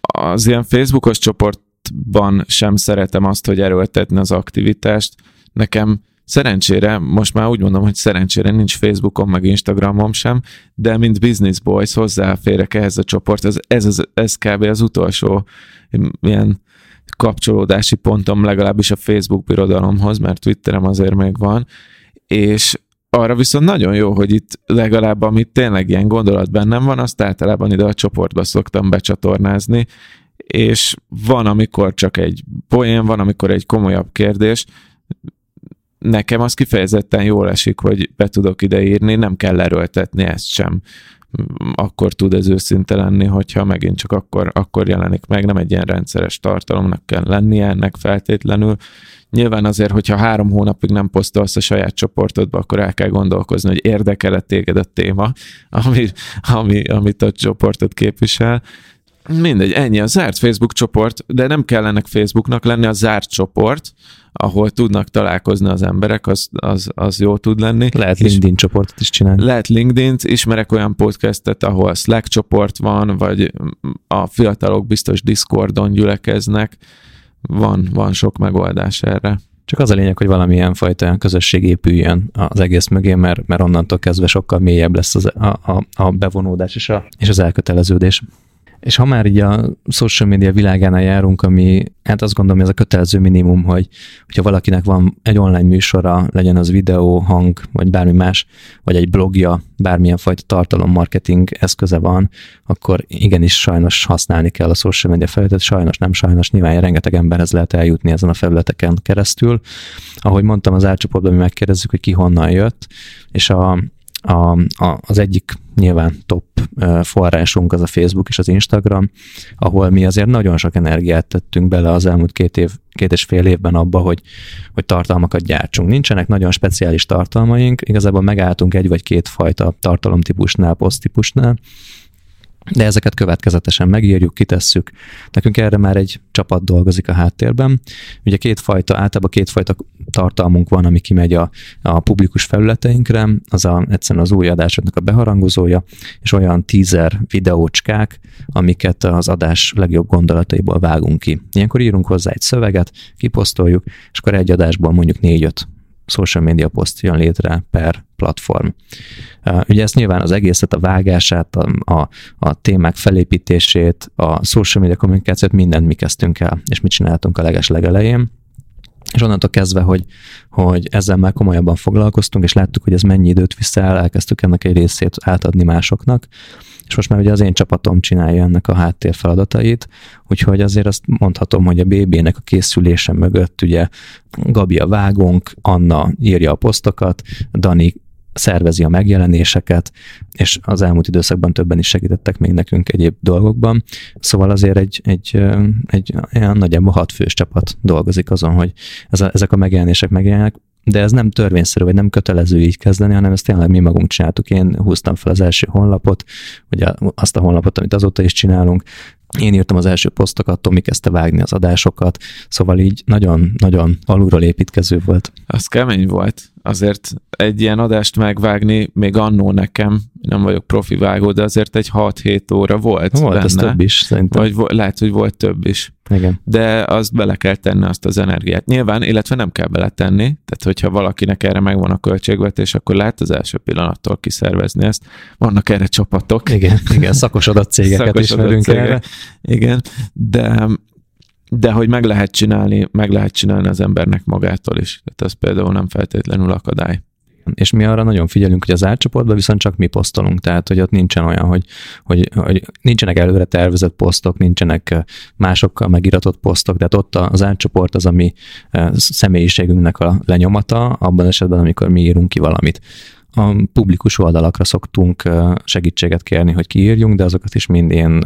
az ilyen Facebookos csoportban sem szeretem azt, hogy erőltetni az aktivitást. Nekem Szerencsére, most már úgy mondom, hogy szerencsére nincs Facebookom, meg Instagramom sem, de mint Business Boys hozzáférek ehhez a csoport, ez, ez, ez, ez kb. az utolsó ilyen kapcsolódási pontom legalábbis a Facebook birodalomhoz, mert Twitterem azért még van, és arra viszont nagyon jó, hogy itt legalább amit tényleg ilyen gondolat bennem van, azt általában ide a csoportba szoktam becsatornázni, és van, amikor csak egy poén, van, amikor egy komolyabb kérdés, nekem az kifejezetten jól esik, hogy be tudok ide írni, nem kell erőltetni ezt sem. Akkor tud ez őszinte lenni, hogyha megint csak akkor, akkor jelenik meg, nem egy ilyen rendszeres tartalomnak kell lennie ennek feltétlenül. Nyilván azért, hogyha három hónapig nem posztolsz a saját csoportodba, akkor el kell gondolkozni, hogy érdekel-e téged a téma, ami, ami, amit a csoportod képvisel. Mindegy, ennyi a zárt Facebook csoport, de nem kell ennek Facebooknak lenni a zárt csoport, ahol tudnak találkozni az emberek, az, az, az jó tud lenni. Lehet LinkedIn csoportot is csinálni. Lehet LinkedIn-t, ismerek olyan podcastet, ahol Slack csoport van, vagy a fiatalok biztos Discordon gyülekeznek. Van, van sok megoldás erre. Csak az a lényeg, hogy valamilyen fajta közösség épüljön az egész mögé, mert, mert onnantól kezdve sokkal mélyebb lesz az, a, a, a bevonódás és, a, és az elköteleződés. És ha már így a social media világánál járunk, ami hát azt gondolom, ez a kötelező minimum, hogy hogyha valakinek van egy online műsora, legyen az videó, hang, vagy bármi más, vagy egy blogja, bármilyen fajta tartalommarketing eszköze van, akkor igenis sajnos használni kell a social media felületet, sajnos nem sajnos, nyilván rengeteg emberhez lehet eljutni ezen a felületeken keresztül. Ahogy mondtam, az átcsoportban mi megkérdezzük, hogy ki honnan jött, és a, a, a, az egyik nyilván top forrásunk az a Facebook és az Instagram, ahol mi azért nagyon sok energiát tettünk bele az elmúlt két év, két és fél évben abba, hogy, hogy tartalmakat gyártsunk. Nincsenek nagyon speciális tartalmaink, igazából megálltunk egy vagy két fajta tartalomtípusnál, poszttípusnál, de ezeket következetesen megírjuk, kitesszük. Nekünk erre már egy csapat dolgozik a háttérben. Ugye kétfajta, általában kétfajta tartalmunk van, ami kimegy a, a publikus felületeinkre, az a, egyszerűen az új adásoknak a beharangozója, és olyan teaser videócskák, amiket az adás legjobb gondolataiból vágunk ki. Ilyenkor írunk hozzá egy szöveget, kiposztoljuk, és akkor egy adásból mondjuk négy-öt social media poszt jön létre per platform. Ugye ezt nyilván az egészet, a vágását, a, a, a témák felépítését, a social media kommunikációt, mindent mi kezdtünk el, és mit csináltunk a leges legelején. És onnantól kezdve, hogy, hogy ezzel már komolyabban foglalkoztunk, és láttuk, hogy ez mennyi időt vissza el, elkezdtük ennek egy részét átadni másoknak, és most már ugye az én csapatom csinálja ennek a háttér feladatait, úgyhogy azért azt mondhatom, hogy a BB-nek a készülése mögött ugye Gabi a vágónk, Anna írja a posztokat, Dani szervezi a megjelenéseket, és az elmúlt időszakban többen is segítettek még nekünk egyéb dolgokban. Szóval azért egy, egy, egy olyan nagyjából hat fős csapat dolgozik azon, hogy ez a, ezek a megjelenések megjelennek, de ez nem törvényszerű, vagy nem kötelező így kezdeni, hanem ezt tényleg mi magunk csináltuk. Én húztam fel az első honlapot, vagy azt a honlapot, amit azóta is csinálunk, én írtam az első posztokat, Tomi kezdte vágni az adásokat, szóval így nagyon-nagyon alulról építkező volt. Az kemény volt. Azért egy ilyen adást megvágni, még annó nekem, nem vagyok profi vágó, de azért egy 6-7 óra volt Volt, benne. ez több is szerintem. Vagy vo- lehet, hogy volt több is. Igen. De azt bele kell tenni, azt az energiát. Nyilván, illetve nem kell beletenni, tehát hogyha valakinek erre megvan a költségvetés, akkor lehet az első pillanattól kiszervezni ezt. Vannak erre csapatok. Igen, igen, szakosodott cégeket Szakosodott ismerünk cégek. erre. Igen, de, de hogy meg lehet csinálni, meg lehet csinálni az embernek magától is. Tehát az például nem feltétlenül akadály. És mi arra nagyon figyelünk, hogy az átcsoportban viszont csak mi posztolunk, tehát hogy ott nincsen olyan, hogy, hogy, hogy nincsenek előre tervezett posztok, nincsenek másokkal megiratott posztok, tehát ott az átcsoport az a mi személyiségünknek a lenyomata, abban esetben, amikor mi írunk ki valamit. A publikus oldalakra szoktunk segítséget kérni, hogy kiírjunk, de azokat is mind én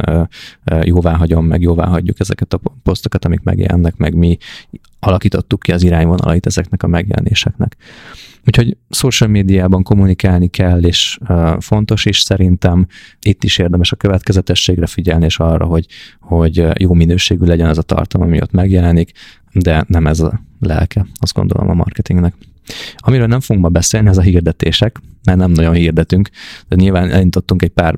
jóvá hagyom, meg jóvá hagyjuk ezeket a posztokat, amik megjelennek, meg mi alakítottuk ki az irányvonalait ezeknek a megjelenéseknek. Úgyhogy social médiában kommunikálni kell, és fontos is szerintem. Itt is érdemes a következetességre figyelni, és arra, hogy, hogy jó minőségű legyen ez a tartalom, ami ott megjelenik, de nem ez a lelke, azt gondolom a marketingnek. Amiről nem fogunk ma beszélni, ez a hirdetések, mert nem nagyon hirdetünk, de nyilván elindítottunk egy pár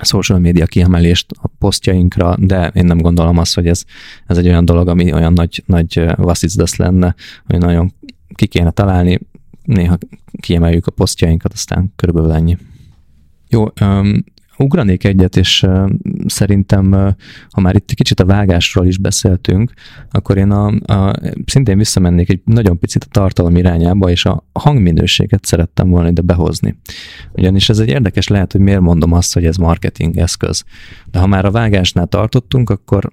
social média kiemelést a posztjainkra, de én nem gondolom azt, hogy ez, ez egy olyan dolog, ami olyan nagy, nagy vasszicdasz lenne, hogy nagyon ki kéne találni, néha kiemeljük a posztjainkat, aztán körülbelül ennyi. Jó, ugranék egyet, és szerintem, ha már itt kicsit a vágásról is beszéltünk, akkor én a, a, szintén visszamennék egy nagyon picit a tartalom irányába, és a hangminőséget szerettem volna ide behozni. Ugyanis ez egy érdekes lehet, hogy miért mondom azt, hogy ez marketing eszköz. De ha már a vágásnál tartottunk, akkor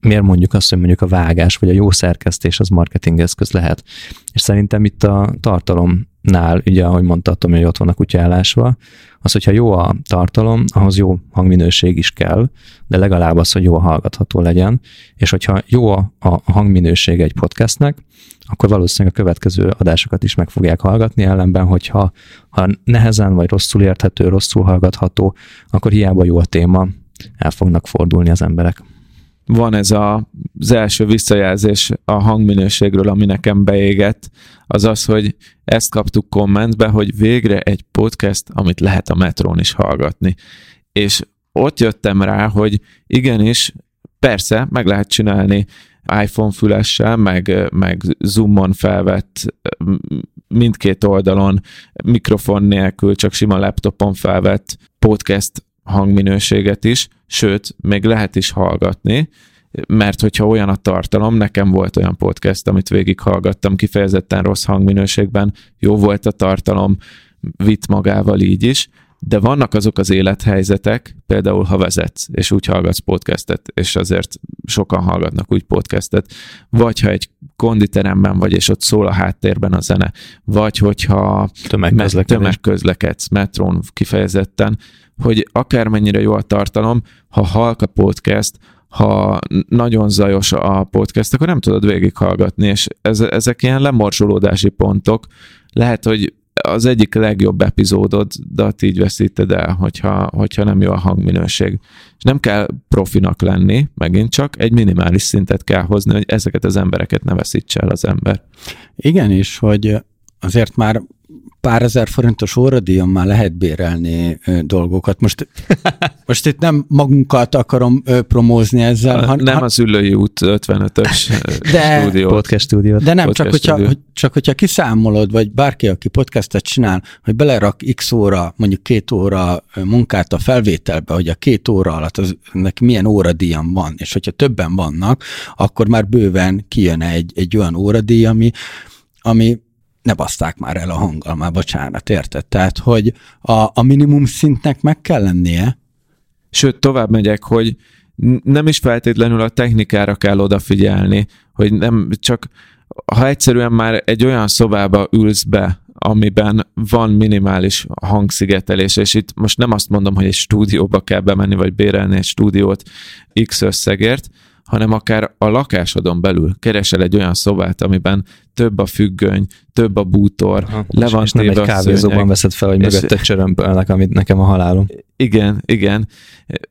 miért mondjuk azt, hogy mondjuk a vágás vagy a jó szerkesztés az marketing eszköz lehet. És szerintem itt a tartalomnál, ugye ahogy mondtam, hogy ott van a kutyálásva, az, hogyha jó a tartalom, ahhoz jó hangminőség is kell, de legalább az, hogy jó hallgatható legyen, és hogyha jó a hangminőség egy podcastnek, akkor valószínűleg a következő adásokat is meg fogják hallgatni, ellenben, hogyha ha nehezen vagy rosszul érthető, rosszul hallgatható, akkor hiába jó a téma, el fognak fordulni az emberek van ez a, az első visszajelzés a hangminőségről, ami nekem beégett, az az, hogy ezt kaptuk kommentbe, hogy végre egy podcast, amit lehet a metrón is hallgatni. És ott jöttem rá, hogy igenis, persze, meg lehet csinálni iPhone fülessel, meg, meg Zoomon felvett mindkét oldalon mikrofon nélkül, csak sima laptopon felvett podcast hangminőséget is, sőt, még lehet is hallgatni, mert hogyha olyan a tartalom, nekem volt olyan podcast, amit végighallgattam kifejezetten rossz hangminőségben, jó volt a tartalom, vitt magával így is, de vannak azok az élethelyzetek, például ha vezetsz, és úgy hallgatsz podcastet, és azért sokan hallgatnak úgy podcastet, vagy ha egy konditeremben vagy, és ott szól a háttérben a zene, vagy hogyha tömegközlekedés. tömegközlekedsz, metrón kifejezetten, hogy akármennyire jó a tartalom, ha halk a podcast, ha nagyon zajos a podcast, akkor nem tudod végighallgatni, és ez, ezek ilyen lemorzsolódási pontok. Lehet, hogy az egyik legjobb epizódodat így veszíted el, hogyha, hogyha nem jó a hangminőség. És nem kell profinak lenni, megint csak egy minimális szintet kell hozni, hogy ezeket az embereket ne veszítse el az ember. Igen, és hogy azért már pár ezer forintos óradíjon már lehet bérelni ö, dolgokat. Most, most itt nem magunkat akarom ö, promózni ezzel. Han, nem az Üllői út 55-ös de, stúdiót. Podcast stúdiót. De nem, podcast csak hogyha, stúdió. hogy, csak hogyha kiszámolod, vagy bárki, aki podcastet csinál, hogy belerak x óra, mondjuk két óra munkát a felvételbe, hogy a két óra alatt az, neki milyen óradíjam van, és hogyha többen vannak, akkor már bőven kijön egy, egy olyan óradíj, ami, ami ne baszták már el a hanggal, már bocsánat, érted? Tehát, hogy a, a minimum szintnek meg kell lennie. Sőt, tovább megyek, hogy nem is feltétlenül a technikára kell odafigyelni, hogy nem csak, ha egyszerűen már egy olyan szobába ülsz be, amiben van minimális hangszigetelés, és itt most nem azt mondom, hogy egy stúdióba kell bemenni, vagy bérelni egy stúdiót X összegért, hanem akár a lakásodon belül keresel egy olyan szobát, amiben több a függöny, több a bútor, Ha, le van és nem egy kávézóban veszed fel, hogy És- mögötte csörömpölnek, amit nekem a halálom. Igen, igen.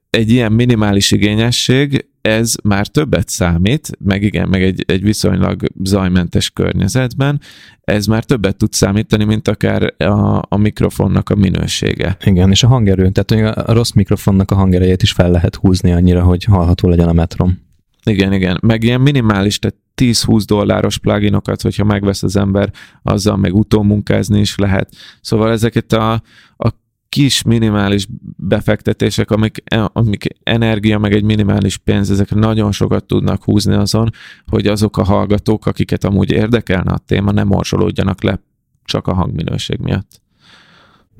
egy ilyen minimális igényesség, ez már többet számít, meg igen, meg egy, egy viszonylag zajmentes környezetben, ez már többet tud számítani, mint akár a, a mikrofonnak a minősége. Igen, és a hangerő, tehát a rossz mikrofonnak a hangerejét is fel lehet húzni annyira, hogy hallható legyen a metrom. Igen, igen. Meg ilyen minimális, tehát 10-20 dolláros pluginokat, hogyha megvesz az ember, azzal meg utómunkázni is lehet. Szóval ezeket a, a kis minimális befektetések, amik, amik energia, meg egy minimális pénz, ezek nagyon sokat tudnak húzni azon, hogy azok a hallgatók, akiket amúgy érdekelne a téma, nem morsolódjanak le csak a hangminőség miatt.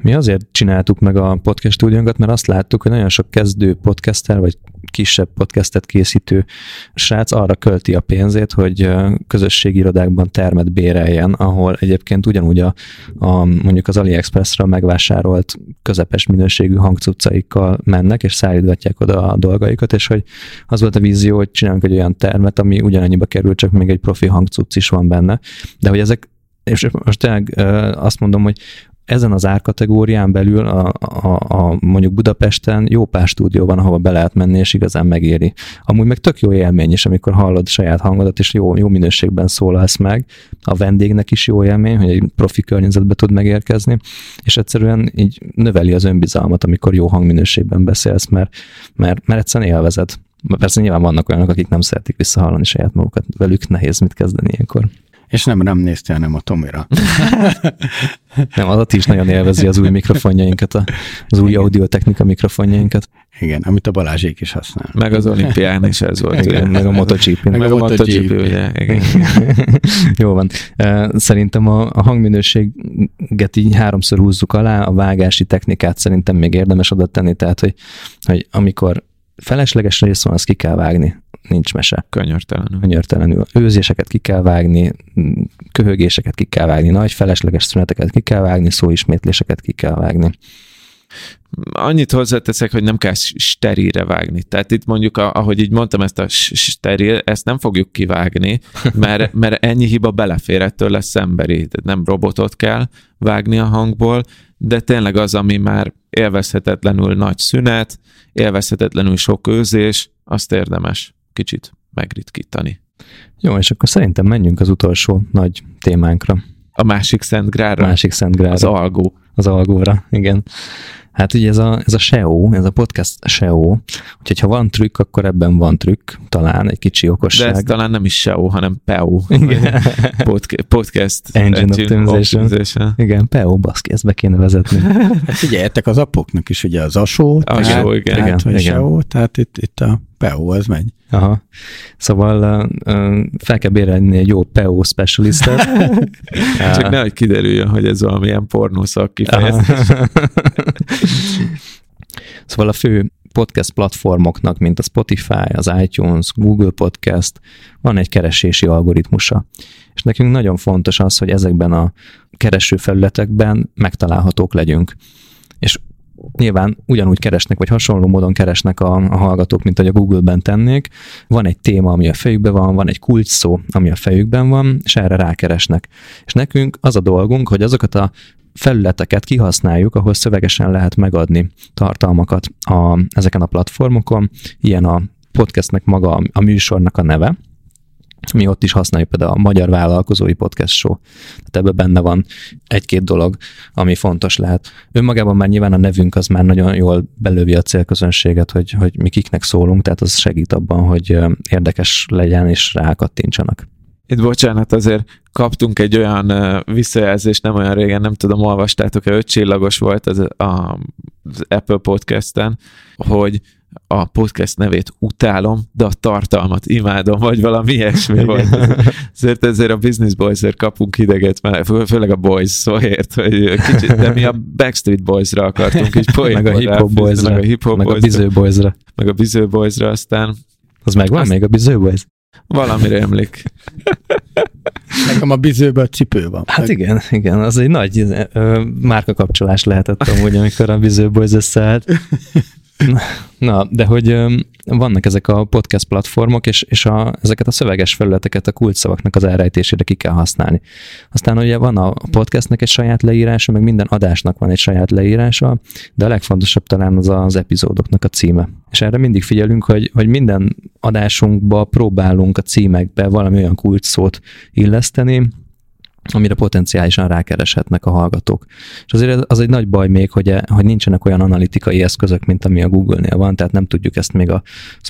Mi azért csináltuk meg a podcast stúdiónkat, mert azt láttuk, hogy nagyon sok kezdő podcaster, vagy kisebb podcastet készítő srác arra költi a pénzét, hogy közösségi irodákban termet béreljen, ahol egyébként ugyanúgy a, a mondjuk az AliExpressről megvásárolt közepes minőségű hangcuccaikkal mennek, és szállítgatják oda a dolgaikat, és hogy az volt a vízió, hogy csinálunk egy olyan termet, ami ugyanannyiba kerül, csak még egy profi hangcucc is van benne. De hogy ezek és most tényleg azt mondom, hogy ezen az árkategórián belül a, a, a mondjuk Budapesten jó pár stúdió van, ahova be lehet menni, és igazán megéri. Amúgy meg tök jó élmény is, amikor hallod saját hangodat, és jó, jó minőségben szólalsz meg. A vendégnek is jó élmény, hogy egy profi környezetbe tud megérkezni, és egyszerűen így növeli az önbizalmat, amikor jó hangminőségben beszélsz, mert, mert, mert egyszerűen élvezed. Persze nyilván vannak olyanok, akik nem szeretik visszahallani saját magukat, velük nehéz mit kezdeni ilyenkor. És nem nem néztél, nem a Tomira. nem, az is nagyon élvezi az új mikrofonjainkat, az új audiotechnika mikrofonjainkat. Igen, amit a Balázsék is használ. Meg az olimpián is ez volt. Igen, meg a motogp Meg, meg a, a MotoGP, ugye. Igen. Jó van. Szerintem a, a hangminőséget így háromszor húzzuk alá, a vágási technikát szerintem még érdemes oda tenni, tehát hogy, hogy amikor felesleges rész van, azt ki kell vágni nincs mese. Könyörtelenül. Könyörtelenül. Őzéseket ki kell vágni, köhögéseket ki kell vágni, nagy felesleges szüneteket ki kell vágni, szóismétléseket ki kell vágni. Annyit hozzáteszek, hogy nem kell sterilre vágni. Tehát itt mondjuk, ahogy így mondtam, ezt a steril, ezt nem fogjuk kivágni, mert, mert ennyi hiba belefér, ettől lesz emberi. Tehát nem robotot kell vágni a hangból, de tényleg az, ami már élvezhetetlenül nagy szünet, élvezhetetlenül sok őzés, azt érdemes kicsit megritkítani. Jó, és akkor szerintem menjünk az utolsó nagy témánkra. A másik Szent Grára? Másik Szent Grára. Az algó. Az algóra, igen. Hát ugye ez a, ez a SEO, ez a podcast SEO, úgyhogy ha van trükk, akkor ebben van trükk, talán egy kicsi okosság. De ez talán nem is SEO, hanem PEO. Igen. Podcast, podcast Engine, Engine Optimization. Optimization. Igen, PEO, baszki, ezt be kéne vezetni. hát figyeljetek az apoknak is, ugye az ASO, a tehát, igen. Tehát, igen, igen. SEO, tehát itt, itt a PEO, az megy. Aha. Szóval uh, fel kell bérelni egy jó PEO specialistet. Csak nehogy kiderüljön, hogy ez valamilyen pornószak kifejezés. szóval a fő podcast platformoknak, mint a Spotify, az iTunes, Google Podcast, van egy keresési algoritmusa. És nekünk nagyon fontos az, hogy ezekben a kereső felületekben megtalálhatók legyünk. És nyilván ugyanúgy keresnek, vagy hasonló módon keresnek a, a hallgatók, mint hogy a Google-ben tennék. Van egy téma, ami a fejükben van, van egy kulcs szó, ami a fejükben van, és erre rákeresnek. És nekünk az a dolgunk, hogy azokat a felületeket kihasználjuk, ahol szövegesen lehet megadni tartalmakat a, ezeken a platformokon. Ilyen a podcastnek maga a műsornak a neve, mi ott is használjuk például a Magyar Vállalkozói Podcast Show. Tehát ebben benne van egy-két dolog, ami fontos lehet. Önmagában már nyilván a nevünk az már nagyon jól belövi a célközönséget, hogy, hogy mi kiknek szólunk, tehát az segít abban, hogy érdekes legyen és rákattintsanak. Itt bocsánat, azért kaptunk egy olyan visszajelzést nem olyan régen, nem tudom, olvastátok-e, öt csillagos volt az, a, az Apple Podcast-en, hogy a podcast nevét utálom, de a tartalmat imádom, vagy valami ilyesmi volt. Ezért ezért a Business boys kapunk hideget, mert fő, főleg a Boys szóért, hogy kicsit, de mi a Backstreet Boys-ra akartunk így Meg a Hip Hop Boys-ra, meg a, hip -hop meg a Biző Boys-ra. Meg a Biző Boys-ra aztán. Az megvan Azt... még a Biző Boys? Valamire emlék. Nekem a bizőben a cipő van. Hát meg. igen, igen, az egy nagy ö, márka kapcsolás lehetett amúgy, amikor a bizőboys összeállt. Na, de hogy vannak ezek a podcast platformok, és, és a, ezeket a szöveges felületeket a kulcsszavaknak az elrejtésére ki kell használni. Aztán ugye van a podcastnek egy saját leírása, meg minden adásnak van egy saját leírása, de a legfontosabb talán az az epizódoknak a címe. És erre mindig figyelünk, hogy, hogy minden adásunkba próbálunk a címekbe valami olyan kulcsszót illeszteni, amire potenciálisan rákereshetnek a hallgatók. És azért az egy nagy baj még, hogy, hogy nincsenek olyan analitikai eszközök, mint ami a Google-nél van, tehát nem tudjuk ezt még a,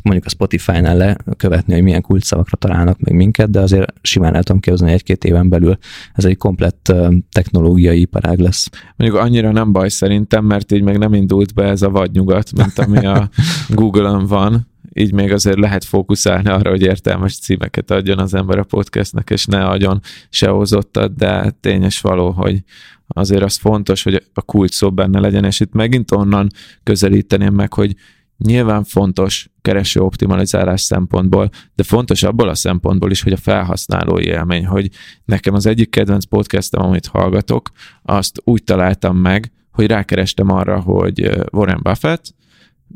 mondjuk a Spotify-nál lekövetni, hogy milyen kulcsszavakra találnak meg minket, de azért simán el tudom képzelni egy-két éven belül ez egy komplett technológiai iparág lesz. Mondjuk annyira nem baj szerintem, mert így meg nem indult be ez a vadnyugat, mint ami a Google-on van, így még azért lehet fókuszálni arra, hogy értelmes címeket adjon az ember a podcastnek, és ne adjon se hozottat, de tényes való, hogy azért az fontos, hogy a kult szó benne legyen, és itt megint onnan közelíteném meg, hogy nyilván fontos kereső optimalizálás szempontból, de fontos abból a szempontból is, hogy a felhasználói élmény, hogy nekem az egyik kedvenc podcastem, amit hallgatok, azt úgy találtam meg, hogy rákerestem arra, hogy Warren Buffett,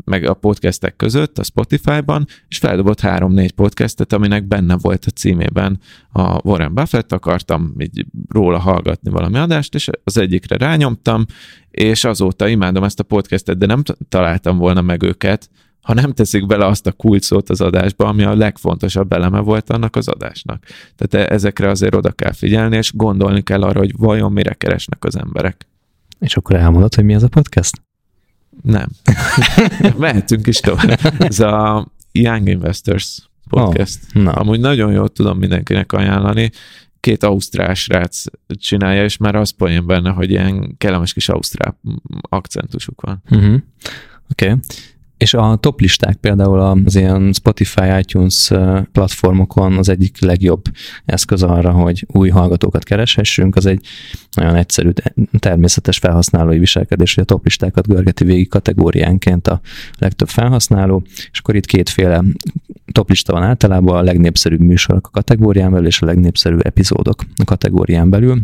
meg a podcastek között a Spotify-ban, és feldobott három-négy podcastet, aminek benne volt a címében a Warren Buffett, akartam így róla hallgatni valami adást, és az egyikre rányomtam, és azóta imádom ezt a podcastet, de nem találtam volna meg őket, ha nem teszik bele azt a kulcsot az adásba, ami a legfontosabb eleme volt annak az adásnak. Tehát e- ezekre azért oda kell figyelni, és gondolni kell arra, hogy vajon mire keresnek az emberek. És akkor elmondod, hogy mi ez a podcast? Nem. Mehetünk is tovább. Ez a Young Investors podcast. Oh, na. Amúgy nagyon jól tudom mindenkinek ajánlani. Két ausztrál srác csinálja, és már az poén benne, hogy ilyen kellemes kis ausztrál akcentusuk van. Uh-huh. Oké. Okay. És a top listák például az ilyen Spotify, iTunes platformokon az egyik legjobb eszköz arra, hogy új hallgatókat kereshessünk, az egy nagyon egyszerű, természetes felhasználói viselkedés, hogy a top listákat görgeti végig kategóriánként a legtöbb felhasználó, és akkor itt kétféle toplista van általában, a legnépszerűbb műsorok a kategórián belül, és a legnépszerűbb epizódok a kategórián belül.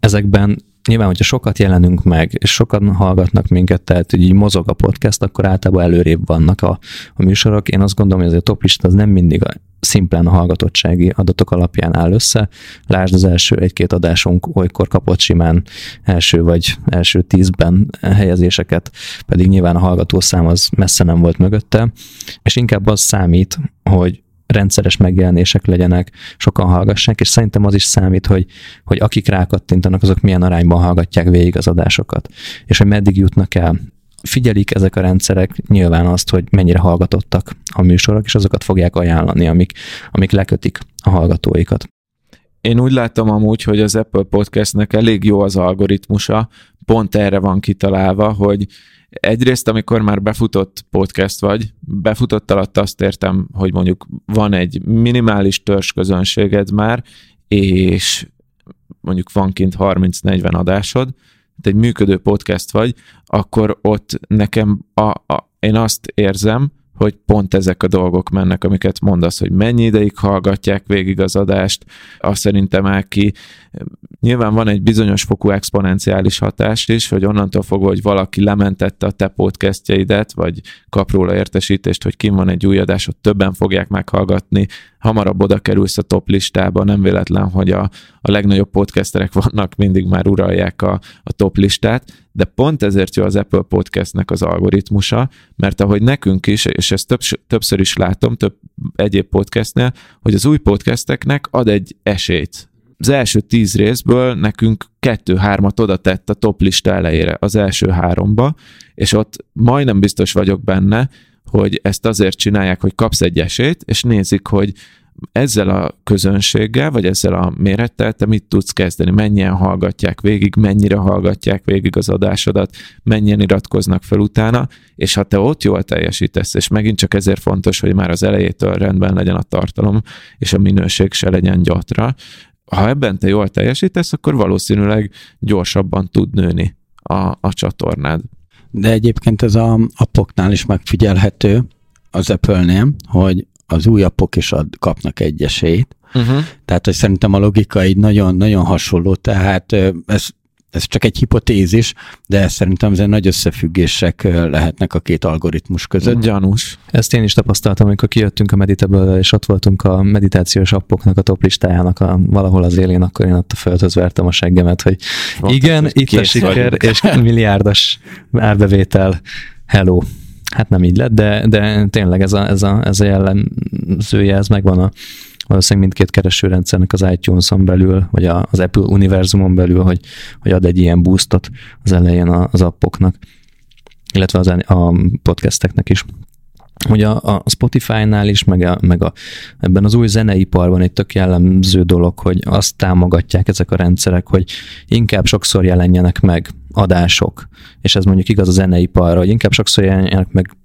Ezekben nyilván, hogyha sokat jelenünk meg, és sokan hallgatnak minket, tehát hogy így mozog a podcast, akkor általában előrébb vannak a, a műsorok. Én azt gondolom, hogy ez a toplista az nem mindig a, szimplán a hallgatottsági adatok alapján áll össze. Lásd az első egy-két adásunk olykor kapott simán első vagy első tízben helyezéseket, pedig nyilván a hallgatószám az messze nem volt mögötte, és inkább az számít, hogy rendszeres megjelenések legyenek, sokan hallgassák, és szerintem az is számít, hogy, hogy akik rákattintanak, azok milyen arányban hallgatják végig az adásokat, és hogy meddig jutnak el. Figyelik ezek a rendszerek nyilván azt, hogy mennyire hallgatottak a műsorok, és azokat fogják ajánlani, amik, amik lekötik a hallgatóikat. Én úgy látom amúgy, hogy az Apple Podcastnek elég jó az algoritmusa, pont erre van kitalálva, hogy Egyrészt, amikor már befutott podcast vagy, befutott alatt azt értem, hogy mondjuk van egy minimális törzs közönséged már, és mondjuk van kint 30-40 adásod, egy működő podcast vagy, akkor ott nekem a, a, én azt érzem, hogy pont ezek a dolgok mennek, amiket mondasz, hogy mennyi ideig hallgatják végig az adást, azt szerintem el ki. Nyilván van egy bizonyos fokú exponenciális hatást is, hogy onnantól fogva, hogy valaki lementette a te podcastjeidet, vagy kap róla értesítést, hogy kim van egy új adás, ott többen fogják meghallgatni, hamarabb oda kerülsz a top listába, nem véletlen, hogy a, a legnagyobb podcasterek vannak, mindig már uralják a, a top listát, de pont ezért jó az Apple Podcastnek az algoritmusa, mert ahogy nekünk is, és ezt több, többször is látom, több egyéb podcastnél, hogy az új podcasteknek ad egy esélyt. Az első tíz részből nekünk kettő-hármat oda tett a top lista elejére, az első háromba, és ott majdnem biztos vagyok benne, hogy ezt azért csinálják, hogy kapsz egy esélyt, és nézik, hogy ezzel a közönséggel, vagy ezzel a mérettel te mit tudsz kezdeni, mennyien hallgatják végig, mennyire hallgatják végig az adásodat, mennyien iratkoznak fel utána, és ha te ott jól teljesítesz, és megint csak ezért fontos, hogy már az elejétől rendben legyen a tartalom, és a minőség se legyen gyatra, ha ebben te jól teljesítesz, akkor valószínűleg gyorsabban tud nőni a, a csatornád. De egyébként ez a appoknál is megfigyelhető, az Apple-nél, hogy az új appok is ad, kapnak egy esélyt. Uh-huh. Tehát, hogy szerintem a logika így nagyon, nagyon hasonló, tehát ez ez csak egy hipotézis, de szerintem ezen nagy összefüggések lehetnek a két algoritmus között. Gyanús. Ezt én is tapasztaltam, amikor kijöttünk a Meditable, és ott voltunk a meditációs appoknak a top listájának a, valahol az élén, akkor én ott a földhöz vertem a seggemet, hogy Mondtad, igen, hogy itt a siker, vagyunk. és milliárdos árbevétel, hello. Hát nem így lett, de, de tényleg ez a, ez a, ez a jellemzője, ez megvan a, valószínűleg mindkét keresőrendszernek az iTunes-on belül, vagy az Apple univerzumon belül, hogy, hogy ad egy ilyen boostot az elején az appoknak, illetve az, a podcasteknek is. Hogy a, a Spotify-nál is, meg, a, meg a, ebben az új zeneiparban egy tök jellemző dolog, hogy azt támogatják ezek a rendszerek, hogy inkább sokszor jelenjenek meg adások, és ez mondjuk igaz a zeneiparra, hogy inkább sokszor jelenjenek meg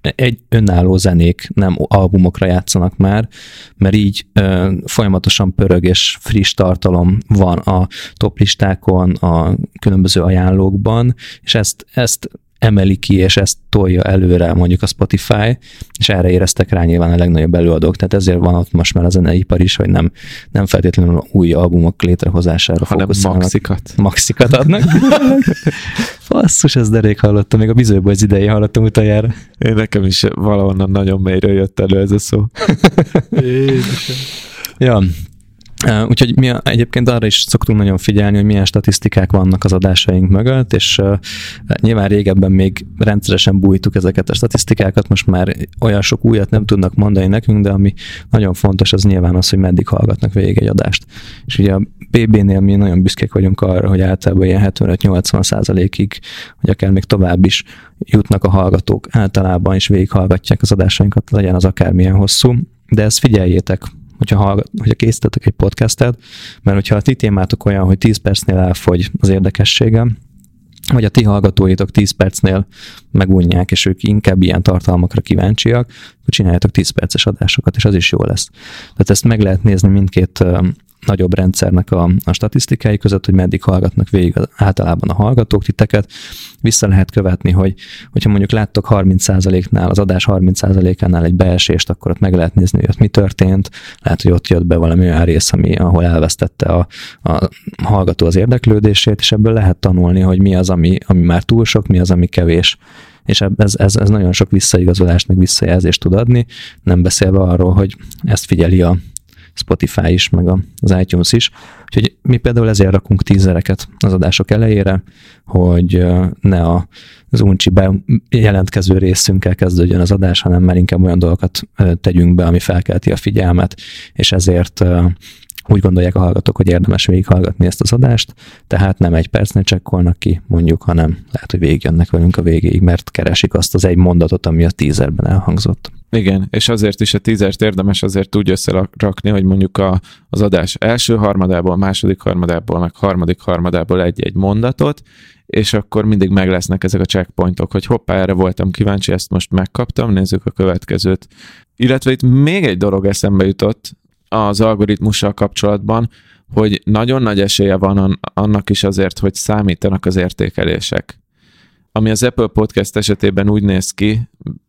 egy önálló zenék nem albumokra játszanak már, mert így ö, folyamatosan pörög és friss tartalom van a toplistákon, a különböző ajánlókban, és ezt, ezt emeli ki, és ezt tolja előre mondjuk a Spotify, és erre éreztek rá nyilván a legnagyobb előadók, tehát ezért van ott most már a zeneipar is, hogy nem, nem feltétlenül új albumok létrehozására hanem maxikat. Maxikat adnak. Basszus, ez derék hallottam, még a bizonyból az idején hallottam utoljára. Én nekem is valahonnan nagyon mélyről jött elő ez a szó. ja, Úgyhogy mi egyébként arra is szoktunk nagyon figyelni, hogy milyen statisztikák vannak az adásaink mögött, és nyilván régebben még rendszeresen bújtuk ezeket a statisztikákat, most már olyan sok újat nem tudnak mondani nekünk, de ami nagyon fontos, az nyilván az, hogy meddig hallgatnak végig egy adást. És ugye a BB-nél mi nagyon büszkék vagyunk arra, hogy általában ilyen 75-80 százalékig, vagy akár még tovább is jutnak a hallgatók általában, és végighallgatják az adásainkat, legyen az akármilyen hosszú. De ezt figyeljétek, hogyha, hallgat, hogyha készítetek egy podcastet, mert hogyha a ti témátok olyan, hogy 10 percnél elfogy az érdekessége, vagy a ti hallgatóitok 10 percnél megunják, és ők inkább ilyen tartalmakra kíváncsiak, akkor csináljátok 10 perces adásokat, és az is jó lesz. Tehát ezt meg lehet nézni mindkét nagyobb rendszernek a, a statisztikái között, hogy meddig hallgatnak végig általában a hallgatók titeket. Vissza lehet követni, hogy hogyha mondjuk láttok 30%-nál, az adás 30%-ánál egy beesést, akkor ott meg lehet nézni, hogy ott mi történt. Lehet, hogy ott jött be valami olyan rész, ami, ahol elvesztette a, a hallgató az érdeklődését, és ebből lehet tanulni, hogy mi az, ami, ami már túl sok, mi az, ami kevés és ez, ez, ez nagyon sok visszaigazolást, meg visszajelzést tud adni, nem beszélve arról, hogy ezt figyeli a, Spotify is, meg az iTunes is. Úgyhogy mi például ezért rakunk tízereket az adások elejére, hogy ne az uncsi jelentkező részünkkel kezdődjön az adás, hanem már inkább olyan dolgokat tegyünk be, ami felkelti a figyelmet, és ezért úgy gondolják a hallgatók, hogy érdemes végighallgatni ezt az adást, tehát nem egy percnél csekkolnak ki, mondjuk, hanem lehet, hogy végigjönnek velünk a végéig, mert keresik azt az egy mondatot, ami a tízerben elhangzott. Igen, és azért is a tízert érdemes azért úgy összerakni, hogy mondjuk a, az adás első harmadából, második harmadából, meg harmadik harmadából egy-egy mondatot, és akkor mindig meg lesznek ezek a checkpointok, hogy hoppá, erre voltam kíváncsi, ezt most megkaptam, nézzük a következőt. Illetve itt még egy dolog eszembe jutott az algoritmussal kapcsolatban, hogy nagyon nagy esélye van annak is azért, hogy számítanak az értékelések. Ami az Apple Podcast esetében úgy néz ki,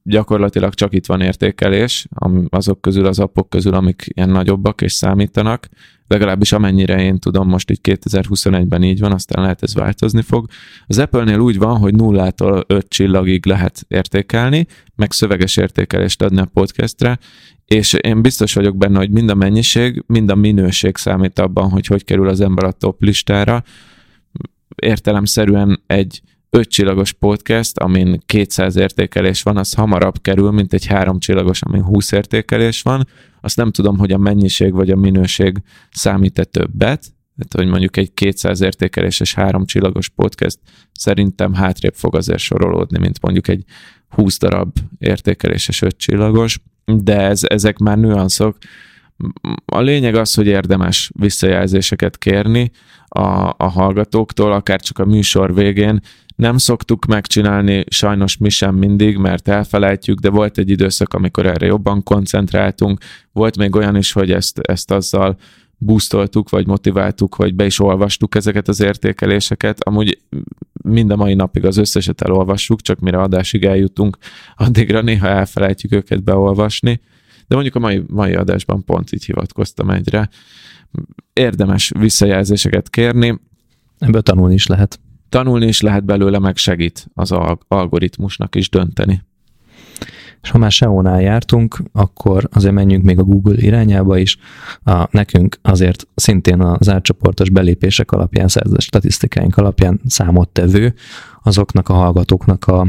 gyakorlatilag csak itt van értékelés, azok közül, az appok közül, amik ilyen nagyobbak és számítanak, legalábbis amennyire én tudom, most így 2021-ben így van, aztán lehet ez változni fog. Az Apple-nél úgy van, hogy nullától öt csillagig lehet értékelni, meg szöveges értékelést adni a podcastre, és én biztos vagyok benne, hogy mind a mennyiség, mind a minőség számít abban, hogy hogy kerül az ember a top listára. Értelemszerűen egy ötcsillagos podcast, amin 200 értékelés van, az hamarabb kerül, mint egy háromcsillagos, amin 20 értékelés van. Azt nem tudom, hogy a mennyiség vagy a minőség számít-e többet, tehát, hogy mondjuk egy 200 értékeléses háromcsillagos podcast szerintem hátrébb fog azért sorolódni, mint mondjuk egy 20 darab értékeléses ötcsillagos, de ez, ezek már nüanszok. A lényeg az, hogy érdemes visszajelzéseket kérni a, a hallgatóktól, akár csak a műsor végén, nem szoktuk megcsinálni, sajnos mi sem mindig, mert elfelejtjük, de volt egy időszak, amikor erre jobban koncentráltunk. Volt még olyan is, hogy ezt, ezt azzal boostoltuk, vagy motiváltuk, hogy be is olvastuk ezeket az értékeléseket. Amúgy mind a mai napig az összeset elolvassuk, csak mire adásig eljutunk, addigra néha elfelejtjük őket beolvasni. De mondjuk a mai, mai adásban pont így hivatkoztam egyre. Érdemes visszajelzéseket kérni, Ebből tanulni is lehet. Tanulni is lehet belőle, meg segít az algoritmusnak is dönteni. És ha már SEO-nál jártunk, akkor azért menjünk még a Google irányába is. A, nekünk azért szintén az átcsoportos belépések alapján, szerzett statisztikáink alapján számottevő azoknak a hallgatóknak a,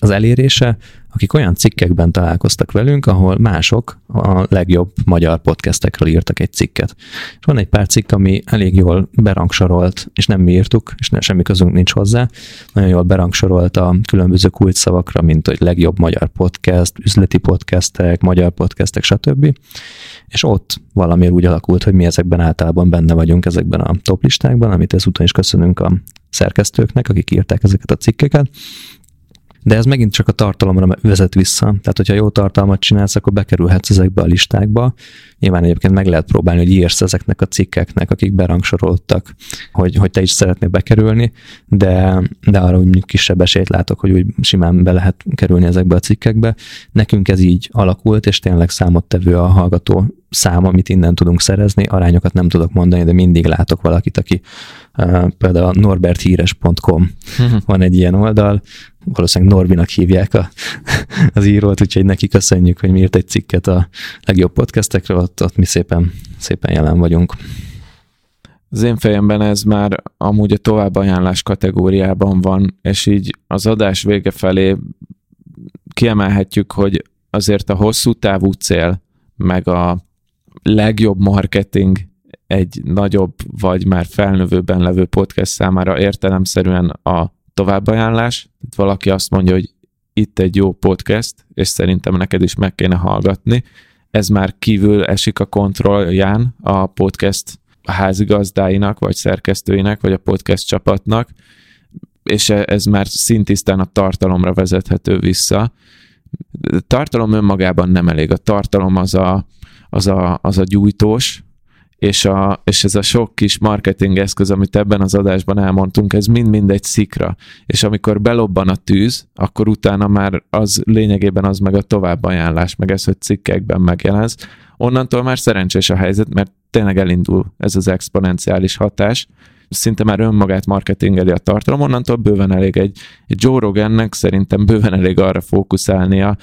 az elérése, akik olyan cikkekben találkoztak velünk, ahol mások a legjobb magyar podcastekről írtak egy cikket. És van egy pár cikk, ami elég jól berangsorolt, és nem mi írtuk, és nem, semmi közünk nincs hozzá, nagyon jól berangsorolt a különböző kulcsszavakra, mint hogy legjobb magyar podcast, üzleti podcastek, magyar podcastek, stb. És ott valamiért úgy alakult, hogy mi ezekben általában benne vagyunk ezekben a top listákban, amit ezúton is köszönünk a szerkesztőknek, akik írták ezeket a cikkeket, de ez megint csak a tartalomra vezet vissza. Tehát, hogyha jó tartalmat csinálsz, akkor bekerülhetsz ezekbe a listákba. Nyilván egyébként meg lehet próbálni, hogy írsz ezeknek a cikkeknek, akik berangsoroltak, hogy, hogy te is szeretnél bekerülni, de, de arra úgy kisebb esélyt látok, hogy úgy simán be lehet kerülni ezekbe a cikkekbe. Nekünk ez így alakult, és tényleg számottevő a hallgató szám, amit innen tudunk szerezni. Arányokat nem tudok mondani, de mindig látok valakit, aki uh, például a norberthíres.com van egy ilyen oldal, valószínűleg Norbinak hívják a, az írót, úgyhogy neki köszönjük, hogy miért egy cikket a legjobb podcastekről, ott, ott mi szépen, szépen jelen vagyunk. Az én fejemben ez már amúgy a továbbajánlás kategóriában van, és így az adás vége felé kiemelhetjük, hogy azért a hosszú távú cél, meg a legjobb marketing egy nagyobb vagy már felnövőben levő podcast számára értelemszerűen a továbbajánlás. Tehát valaki azt mondja, hogy itt egy jó podcast, és szerintem neked is meg kéne hallgatni. Ez már kívül esik a kontrollján a podcast házigazdáinak, vagy szerkesztőinek, vagy a podcast csapatnak, és e- ez már szintisztán a tartalomra vezethető vissza. A tartalom önmagában nem elég. A tartalom az a, az a, az a gyújtós, és, a, és ez a sok kis marketing eszköz, amit ebben az adásban elmondtunk, ez mind-mind egy szikra. És amikor belobban a tűz, akkor utána már az lényegében az meg a továbbajánlás, meg ez, hogy cikkekben megjelensz. Onnantól már szerencsés a helyzet, mert tényleg elindul ez az exponenciális hatás, szinte már önmagát marketingeli a tartalom, onnantól bőven elég egy, egy Joe Rogannek szerintem bőven elég arra fókuszálnia,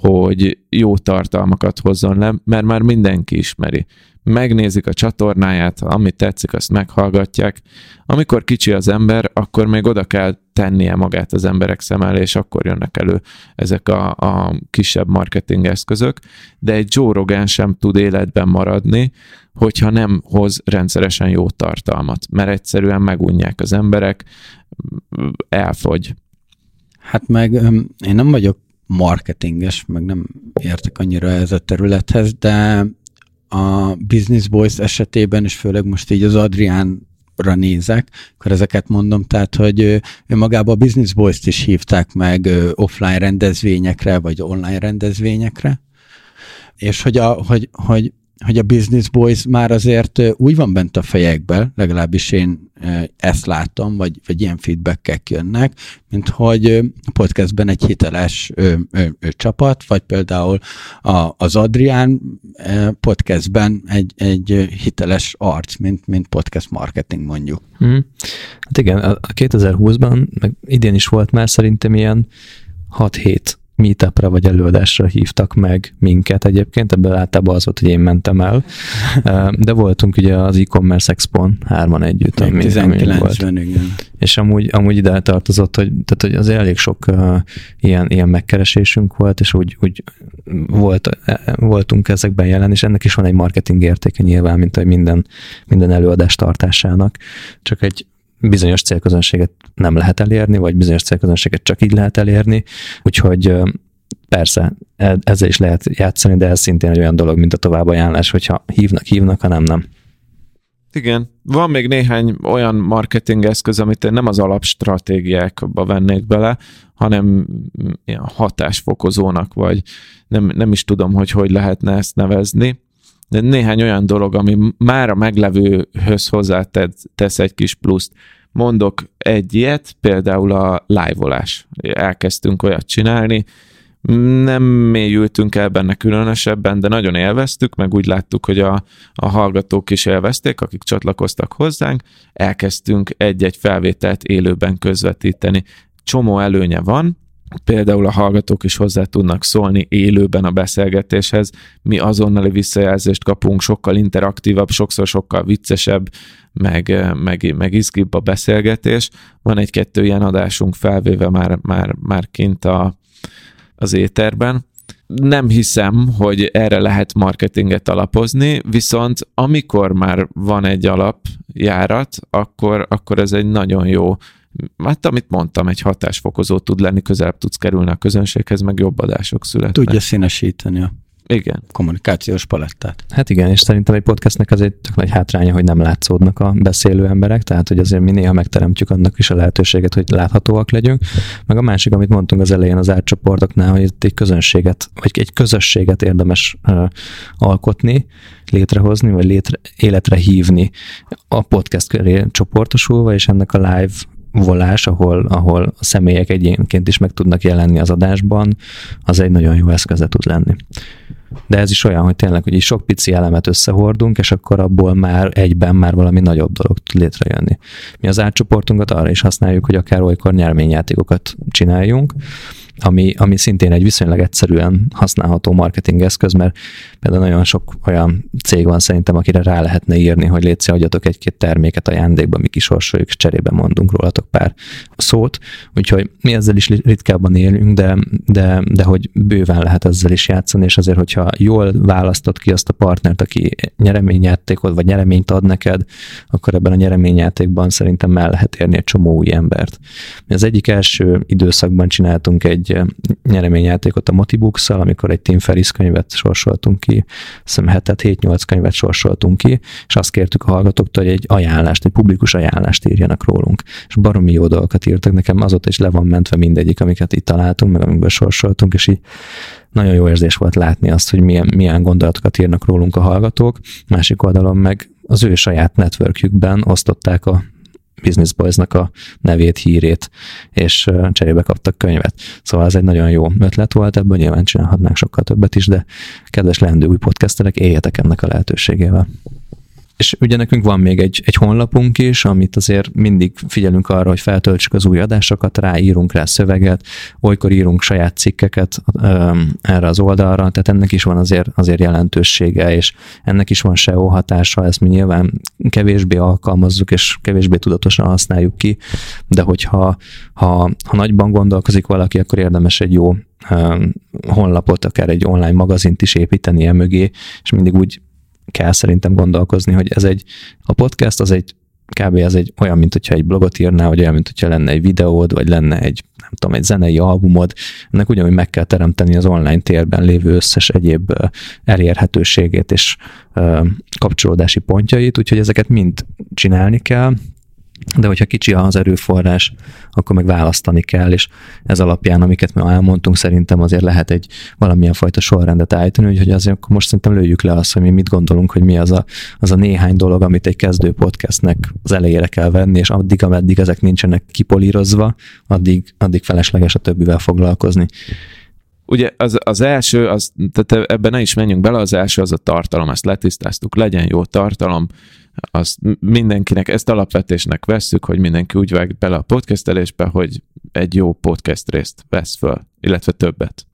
hogy jó tartalmakat hozzon le, mert már mindenki ismeri megnézik a csatornáját, amit tetszik, azt meghallgatják. Amikor kicsi az ember, akkor még oda kell tennie magát az emberek szem elé, és akkor jönnek elő ezek a, a kisebb marketing eszközök, de egy Joe Rogan sem tud életben maradni, hogyha nem hoz rendszeresen jó tartalmat, mert egyszerűen megunják az emberek, elfogy. Hát meg én nem vagyok marketinges, meg nem értek annyira ez a területhez, de a Business Boys esetében, és főleg most így az Adrián ra nézek, akkor ezeket mondom, tehát, hogy ő magába a Business Boys-t is hívták meg offline rendezvényekre, vagy online rendezvényekre, és hogy, a, hogy, hogy hogy a Business Boys már azért úgy van bent a fejekben, legalábbis én ezt látom, vagy, vagy ilyen feedbackek jönnek, mint hogy a podcastben egy hiteles ö, ö, ö, csapat, vagy például a, az Adrián podcastben egy, egy hiteles arc, mint, mint podcast marketing mondjuk. Hmm. Hát igen, a 2020-ban, meg idén is volt már szerintem ilyen 6-7 meetupra vagy előadásra hívtak meg minket egyébként, ebből általában az volt, hogy én mentem el, de voltunk ugye az e-commerce expo hárman együtt. Ami, 19 ami volt. igen. És amúgy, amúgy ide tartozott, hogy, tehát, hogy azért elég sok uh, ilyen, ilyen megkeresésünk volt, és úgy, úgy volt, voltunk ezekben jelen, és ennek is van egy marketing értéke nyilván, mint hogy minden, minden előadás tartásának. Csak egy bizonyos célközönséget nem lehet elérni, vagy bizonyos célközönséget csak így lehet elérni, úgyhogy persze, e, ezzel is lehet játszani, de ez szintén egy olyan dolog, mint a továbbajánlás, hogyha hívnak, hívnak, ha nem, nem. Igen, van még néhány olyan marketing eszköz, amit én nem az alapstratégiákba vennék bele, hanem ilyen hatásfokozónak, vagy nem, nem is tudom, hogy hogy lehetne ezt nevezni néhány olyan dolog, ami már a meglevőhöz tesz egy kis pluszt. Mondok egy ilyet, például a live-olás. Elkezdtünk olyat csinálni, Nem mélyültünk el benne különösebben, de nagyon élveztük, meg úgy láttuk, hogy a, a hallgatók is élvezték, akik csatlakoztak hozzánk. Elkezdtünk egy-egy felvételt élőben közvetíteni. Csomó előnye van, például a hallgatók is hozzá tudnak szólni élőben a beszélgetéshez, mi azonnali visszajelzést kapunk, sokkal interaktívabb, sokszor sokkal viccesebb, meg, meg, meg izgibb a beszélgetés. Van egy-kettő ilyen adásunk felvéve már, már, már kint a, az éterben. Nem hiszem, hogy erre lehet marketinget alapozni, viszont amikor már van egy alapjárat, akkor, akkor ez egy nagyon jó hát amit mondtam, egy hatásfokozó tud lenni, közelebb tudsz kerülni a közönséghez, meg jobb adások születnek. Tudja színesíteni a igen. kommunikációs palettát. Hát igen, és szerintem egy podcastnek az egy tök nagy hátránya, hogy nem látszódnak a beszélő emberek, tehát hogy azért mi néha megteremtjük annak is a lehetőséget, hogy láthatóak legyünk. Meg a másik, amit mondtunk az elején az átcsoportoknál, hogy itt egy közönséget, vagy egy közösséget érdemes uh, alkotni, létrehozni, vagy létre, életre hívni a podcast köré csoportosulva, és ennek a live volás, ahol, ahol a személyek egyénként is meg tudnak jelenni az adásban, az egy nagyon jó eszköze tud lenni. De ez is olyan, hogy tényleg, hogy így sok pici elemet összehordunk, és akkor abból már egyben már valami nagyobb dolog tud létrejönni. Mi az átcsoportunkat arra is használjuk, hogy akár olykor nyerményjátékokat csináljunk, ami, ami szintén egy viszonylag egyszerűen használható marketing eszköz, mert például nagyon sok olyan cég van szerintem, akire rá lehetne írni, hogy létszik, adjatok egy-két terméket ajándékba, mi kisorsoljuk, és cserébe mondunk rólatok pár szót. Úgyhogy mi ezzel is ritkábban élünk, de, de, de hogy bőven lehet ezzel is játszani, és azért, hogyha jól választod ki azt a partnert, aki nyereményjátékot vagy nyereményt ad neked, akkor ebben a nyereményjátékban szerintem el lehet érni egy csomó új embert. Mi az egyik első időszakban csináltunk egy egy nyereményjátékot a motibooks amikor egy Tim Ferris könyvet sorsoltunk ki, hiszem hetet, 7-8 könyvet sorsoltunk ki, és azt kértük a hallgatóktól, hogy egy ajánlást, egy publikus ajánlást írjanak rólunk. És baromi jó dolgokat írtak, nekem azóta is le van mentve mindegyik, amiket itt találtunk, meg amikből sorsoltunk, és így nagyon jó érzés volt látni azt, hogy milyen, milyen gondolatokat írnak rólunk a hallgatók. Másik oldalon meg az ő saját networkjükben osztották a Business Boys-nak a nevét, hírét, és cserébe kaptak könyvet. Szóval ez egy nagyon jó ötlet volt, ebből nyilván csinálhatnánk sokkal többet is, de kedves leendő új podcasterek, éljetek ennek a lehetőségével. És ugye nekünk van még egy, egy honlapunk is, amit azért mindig figyelünk arra, hogy feltöltsük az új adásokat, ráírunk rá szöveget, olykor írunk saját cikkeket um, erre az oldalra, tehát ennek is van azért, azért jelentősége, és ennek is van SEO hatása, ezt mi nyilván kevésbé alkalmazzuk, és kevésbé tudatosan használjuk ki, de hogyha ha, ha nagyban gondolkozik valaki, akkor érdemes egy jó honlapot, akár egy online magazint is építeni e mögé, és mindig úgy kell szerintem gondolkozni, hogy ez egy, a podcast az egy kb. ez egy olyan, mint hogyha egy blogot írnál, vagy olyan, mint hogyha lenne egy videód, vagy lenne egy, nem tudom, egy zenei albumod, ennek ugyanúgy meg kell teremteni az online térben lévő összes egyéb elérhetőségét és kapcsolódási pontjait, úgyhogy ezeket mind csinálni kell, de hogyha kicsi az erőforrás, akkor meg választani kell, és ez alapján, amiket mi elmondtunk, szerintem azért lehet egy valamilyen fajta sorrendet állítani, úgyhogy azért akkor most szerintem lőjük le azt, hogy mi mit gondolunk, hogy mi az a, az a néhány dolog, amit egy kezdő podcastnek az elejére kell venni, és addig, ameddig ezek nincsenek kipolírozva, addig, addig felesleges a többivel foglalkozni. Ugye az, az első, az, tehát ebben ne is menjünk bele, az első az a tartalom, ezt letisztáztuk, legyen jó tartalom, azt mindenkinek, ezt alapvetésnek vesszük, hogy mindenki úgy vág bele a podcastelésbe, hogy egy jó podcast részt vesz föl, illetve többet.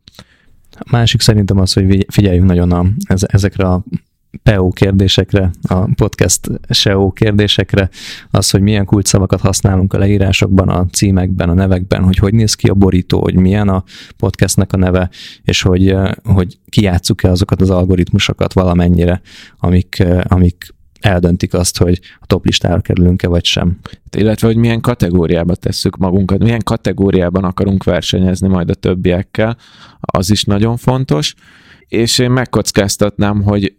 A másik szerintem az, hogy figyeljünk nagyon a, ezekre a PO kérdésekre, a podcast SEO kérdésekre, az, hogy milyen kulcsszavakat használunk a leírásokban, a címekben, a nevekben, hogy hogy néz ki a borító, hogy milyen a podcastnek a neve, és hogy, hogy kijátszuk-e azokat az algoritmusokat valamennyire, amik, amik eldöntik azt, hogy a top listára kerülünk-e vagy sem. Illetve, hogy milyen kategóriába tesszük magunkat, milyen kategóriában akarunk versenyezni majd a többiekkel, az is nagyon fontos, és én megkockáztatnám, hogy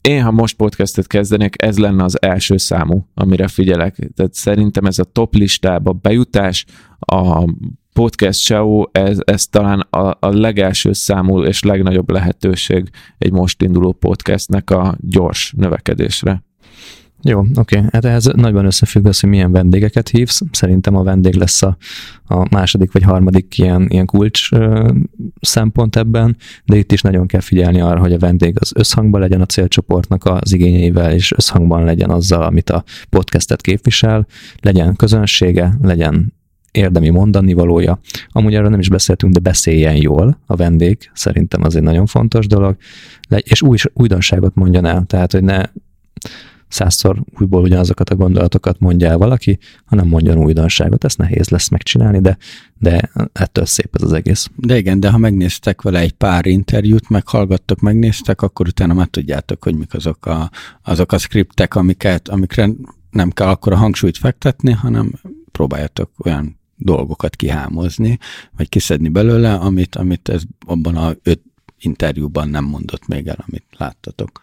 én, ha most podcastet kezdenék, ez lenne az első számú, amire figyelek. Tehát szerintem ez a top listába bejutás, a podcast SEO, ez, ez talán a, a legelső számú és legnagyobb lehetőség egy most induló podcastnek a gyors növekedésre. Jó, oké. Okay. Hát ehhez nagyban összefügg az, hogy milyen vendégeket hívsz. Szerintem a vendég lesz a, a második vagy harmadik ilyen, ilyen kulcs ö, szempont ebben, de itt is nagyon kell figyelni arra, hogy a vendég az összhangban legyen a célcsoportnak az igényeivel, és összhangban legyen azzal, amit a podcastet képvisel, legyen közönsége, legyen érdemi mondani valója. Amúgy arra nem is beszéltünk, de beszéljen jól a vendég, szerintem az egy nagyon fontos dolog, és új, újdonságot mondjon el, tehát hogy ne százszor újból ugyanazokat a gondolatokat mondja el valaki, hanem mondjon újdonságot. Ezt nehéz lesz megcsinálni, de, de ettől szép ez az egész. De igen, de ha megnéztek vele egy pár interjút, meghallgattok, megnéztek, akkor utána már tudjátok, hogy mik azok a, azok a skriptek, amiket, amikre nem kell akkor a hangsúlyt fektetni, hanem próbáljatok olyan dolgokat kihámozni, vagy kiszedni belőle, amit, amit ez abban a öt interjúban nem mondott még el, amit láttatok.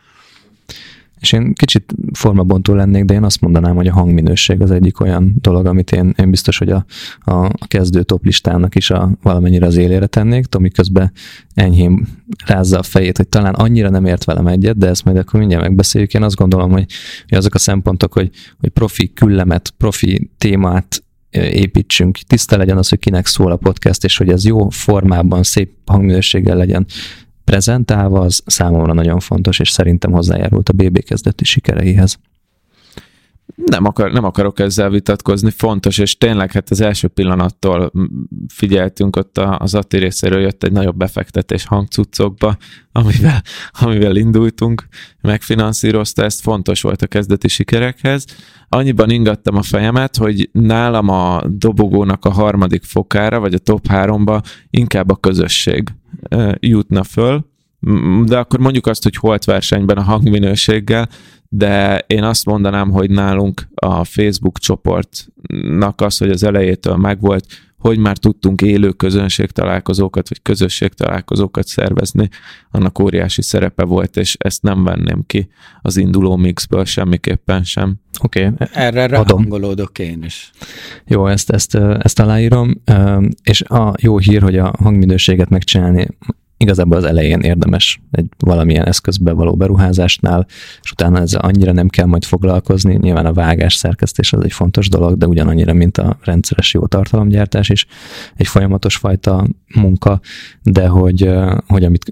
És én kicsit formabontó lennék, de én azt mondanám, hogy a hangminőség az egyik olyan dolog, amit én, én biztos, hogy a, a kezdő top listának is a, valamennyire az élére tennék. Tomi közben enyhén rázza a fejét, hogy talán annyira nem ért velem egyet, de ezt majd akkor mindjárt megbeszéljük. Én azt gondolom, hogy, hogy azok a szempontok, hogy, hogy profi küllemet, profi témát építsünk, tiszta legyen az, hogy kinek szól a podcast, és hogy ez jó formában, szép hangminőséggel legyen prezentálva, az számomra nagyon fontos, és szerintem hozzájárult a BB kezdeti sikereihez. Nem, akar, nem akarok ezzel vitatkozni, fontos, és tényleg hát az első pillanattól figyeltünk, ott az Atti részéről jött egy nagyobb befektetés hangcuccokba, amivel, amivel indultunk, megfinanszírozta, ezt fontos volt a kezdeti sikerekhez. Annyiban ingattam a fejemet, hogy nálam a dobogónak a harmadik fokára, vagy a top háromba inkább a közösség jutna föl, de akkor mondjuk azt, hogy holt versenyben a hangminőséggel, de én azt mondanám, hogy nálunk a Facebook csoportnak az, hogy az elejétől megvolt, hogy már tudtunk élő közönség találkozókat, vagy közösség találkozókat szervezni, annak óriási szerepe volt, és ezt nem venném ki az induló mixből semmiképpen sem. Oké, okay. erre, erre hangolódok én is. Jó, ezt, ezt, ezt aláírom, és a jó hír, hogy a hangminőséget megcsinálni igazából az elején érdemes egy valamilyen eszközbe való beruházásnál, és utána ezzel annyira nem kell majd foglalkozni. Nyilván a vágás szerkesztés az egy fontos dolog, de ugyanannyira, mint a rendszeres jó tartalomgyártás is egy folyamatos fajta munka, de hogy, hogy amit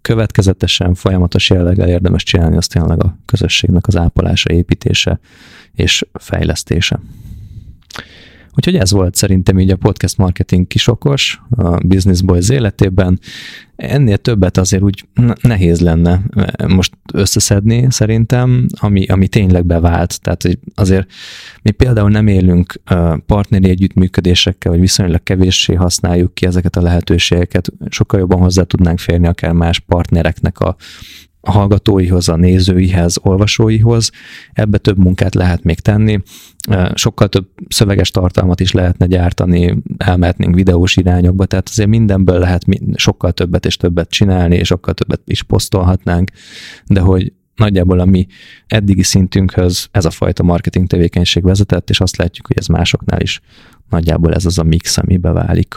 következetesen, folyamatos jelleggel érdemes csinálni, az tényleg a közösségnek az ápolása, építése és fejlesztése. Úgyhogy ez volt szerintem így a podcast marketing kisokos a Business Boys életében. Ennél többet azért úgy nehéz lenne eh, most összeszedni szerintem, ami, ami tényleg bevált. Tehát azért mi például nem élünk eh, partneri együttműködésekkel, vagy viszonylag kevéssé használjuk ki ezeket a lehetőségeket. Sokkal jobban hozzá tudnánk férni akár más partnereknek a a hallgatóihoz, a nézőihez, olvasóihoz. Ebbe több munkát lehet még tenni, sokkal több szöveges tartalmat is lehetne gyártani, elmehetnénk videós irányokba, tehát azért mindenből lehet sokkal többet és többet csinálni, és sokkal többet is posztolhatnánk, de hogy nagyjából a mi eddigi szintünkhöz ez a fajta marketing tevékenység vezetett, és azt látjuk, hogy ez másoknál is nagyjából ez az a mix, ami beválik.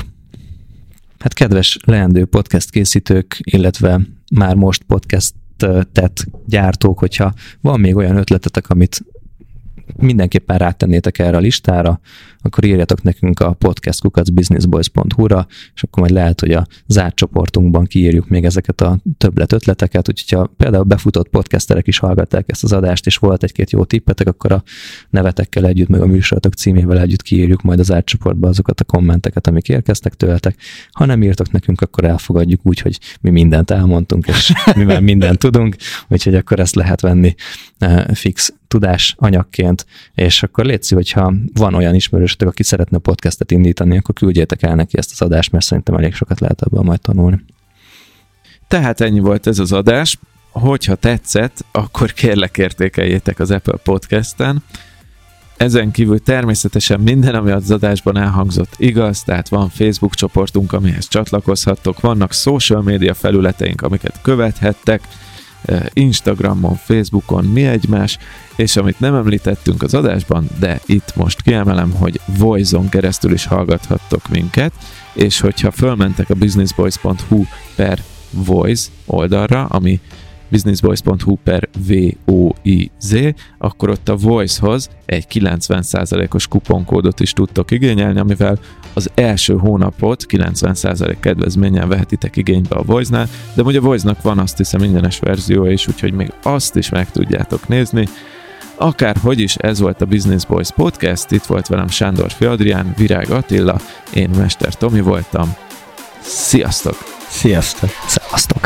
Hát kedves leendő podcast készítők, illetve már most podcast tett gyártók, hogyha van még olyan ötletetek, amit mindenképpen rátennétek erre a listára, akkor írjatok nekünk a podcastkukacbusinessboys.hu-ra, és akkor majd lehet, hogy a zárt csoportunkban kiírjuk még ezeket a többlet ötleteket, úgyhogy ha például befutott podcasterek is hallgatták ezt az adást, és volt egy-két jó tippetek, akkor a nevetekkel együtt, meg a műsorotok címével együtt kiírjuk majd az zárt csoportba azokat a kommenteket, amik érkeztek tőletek. Ha nem írtok nekünk, akkor elfogadjuk úgy, hogy mi mindent elmondtunk, és mi már mindent tudunk, úgyhogy akkor ezt lehet venni eh, fix tudás anyagként, és akkor létszi, hogyha van olyan ismerősötök, aki szeretne podcastet indítani, akkor küldjétek el neki ezt az adást, mert szerintem elég sokat lehet ebből majd tanulni. Tehát ennyi volt ez az adás. Hogyha tetszett, akkor kérlek értékeljétek az Apple Podcast-en. Ezen kívül természetesen minden, ami az adásban elhangzott igaz, tehát van Facebook csoportunk, amihez csatlakozhattok, vannak social media felületeink, amiket követhettek, Instagramon, Facebookon, mi egymás, és amit nem említettünk az adásban, de itt most kiemelem, hogy Voice-on keresztül is hallgathattok minket, és hogyha fölmentek a businessboys.hu per Voice oldalra, ami businessboys.hu per VOIZ, akkor ott a Voice-hoz egy 90%-os kuponkódot is tudtok igényelni, amivel az első hónapot 90% kedvezménnyel vehetitek igénybe a Voice-nál, de ugye a Voice-nak van azt hiszem mindenes verziója is, úgyhogy még azt is meg tudjátok nézni. Akárhogy is, ez volt a Business Boys Podcast, itt volt velem Sándor Adrián, Virág Attila, én Mester Tomi voltam. Sziasztok! Sziasztok! Szevasztok!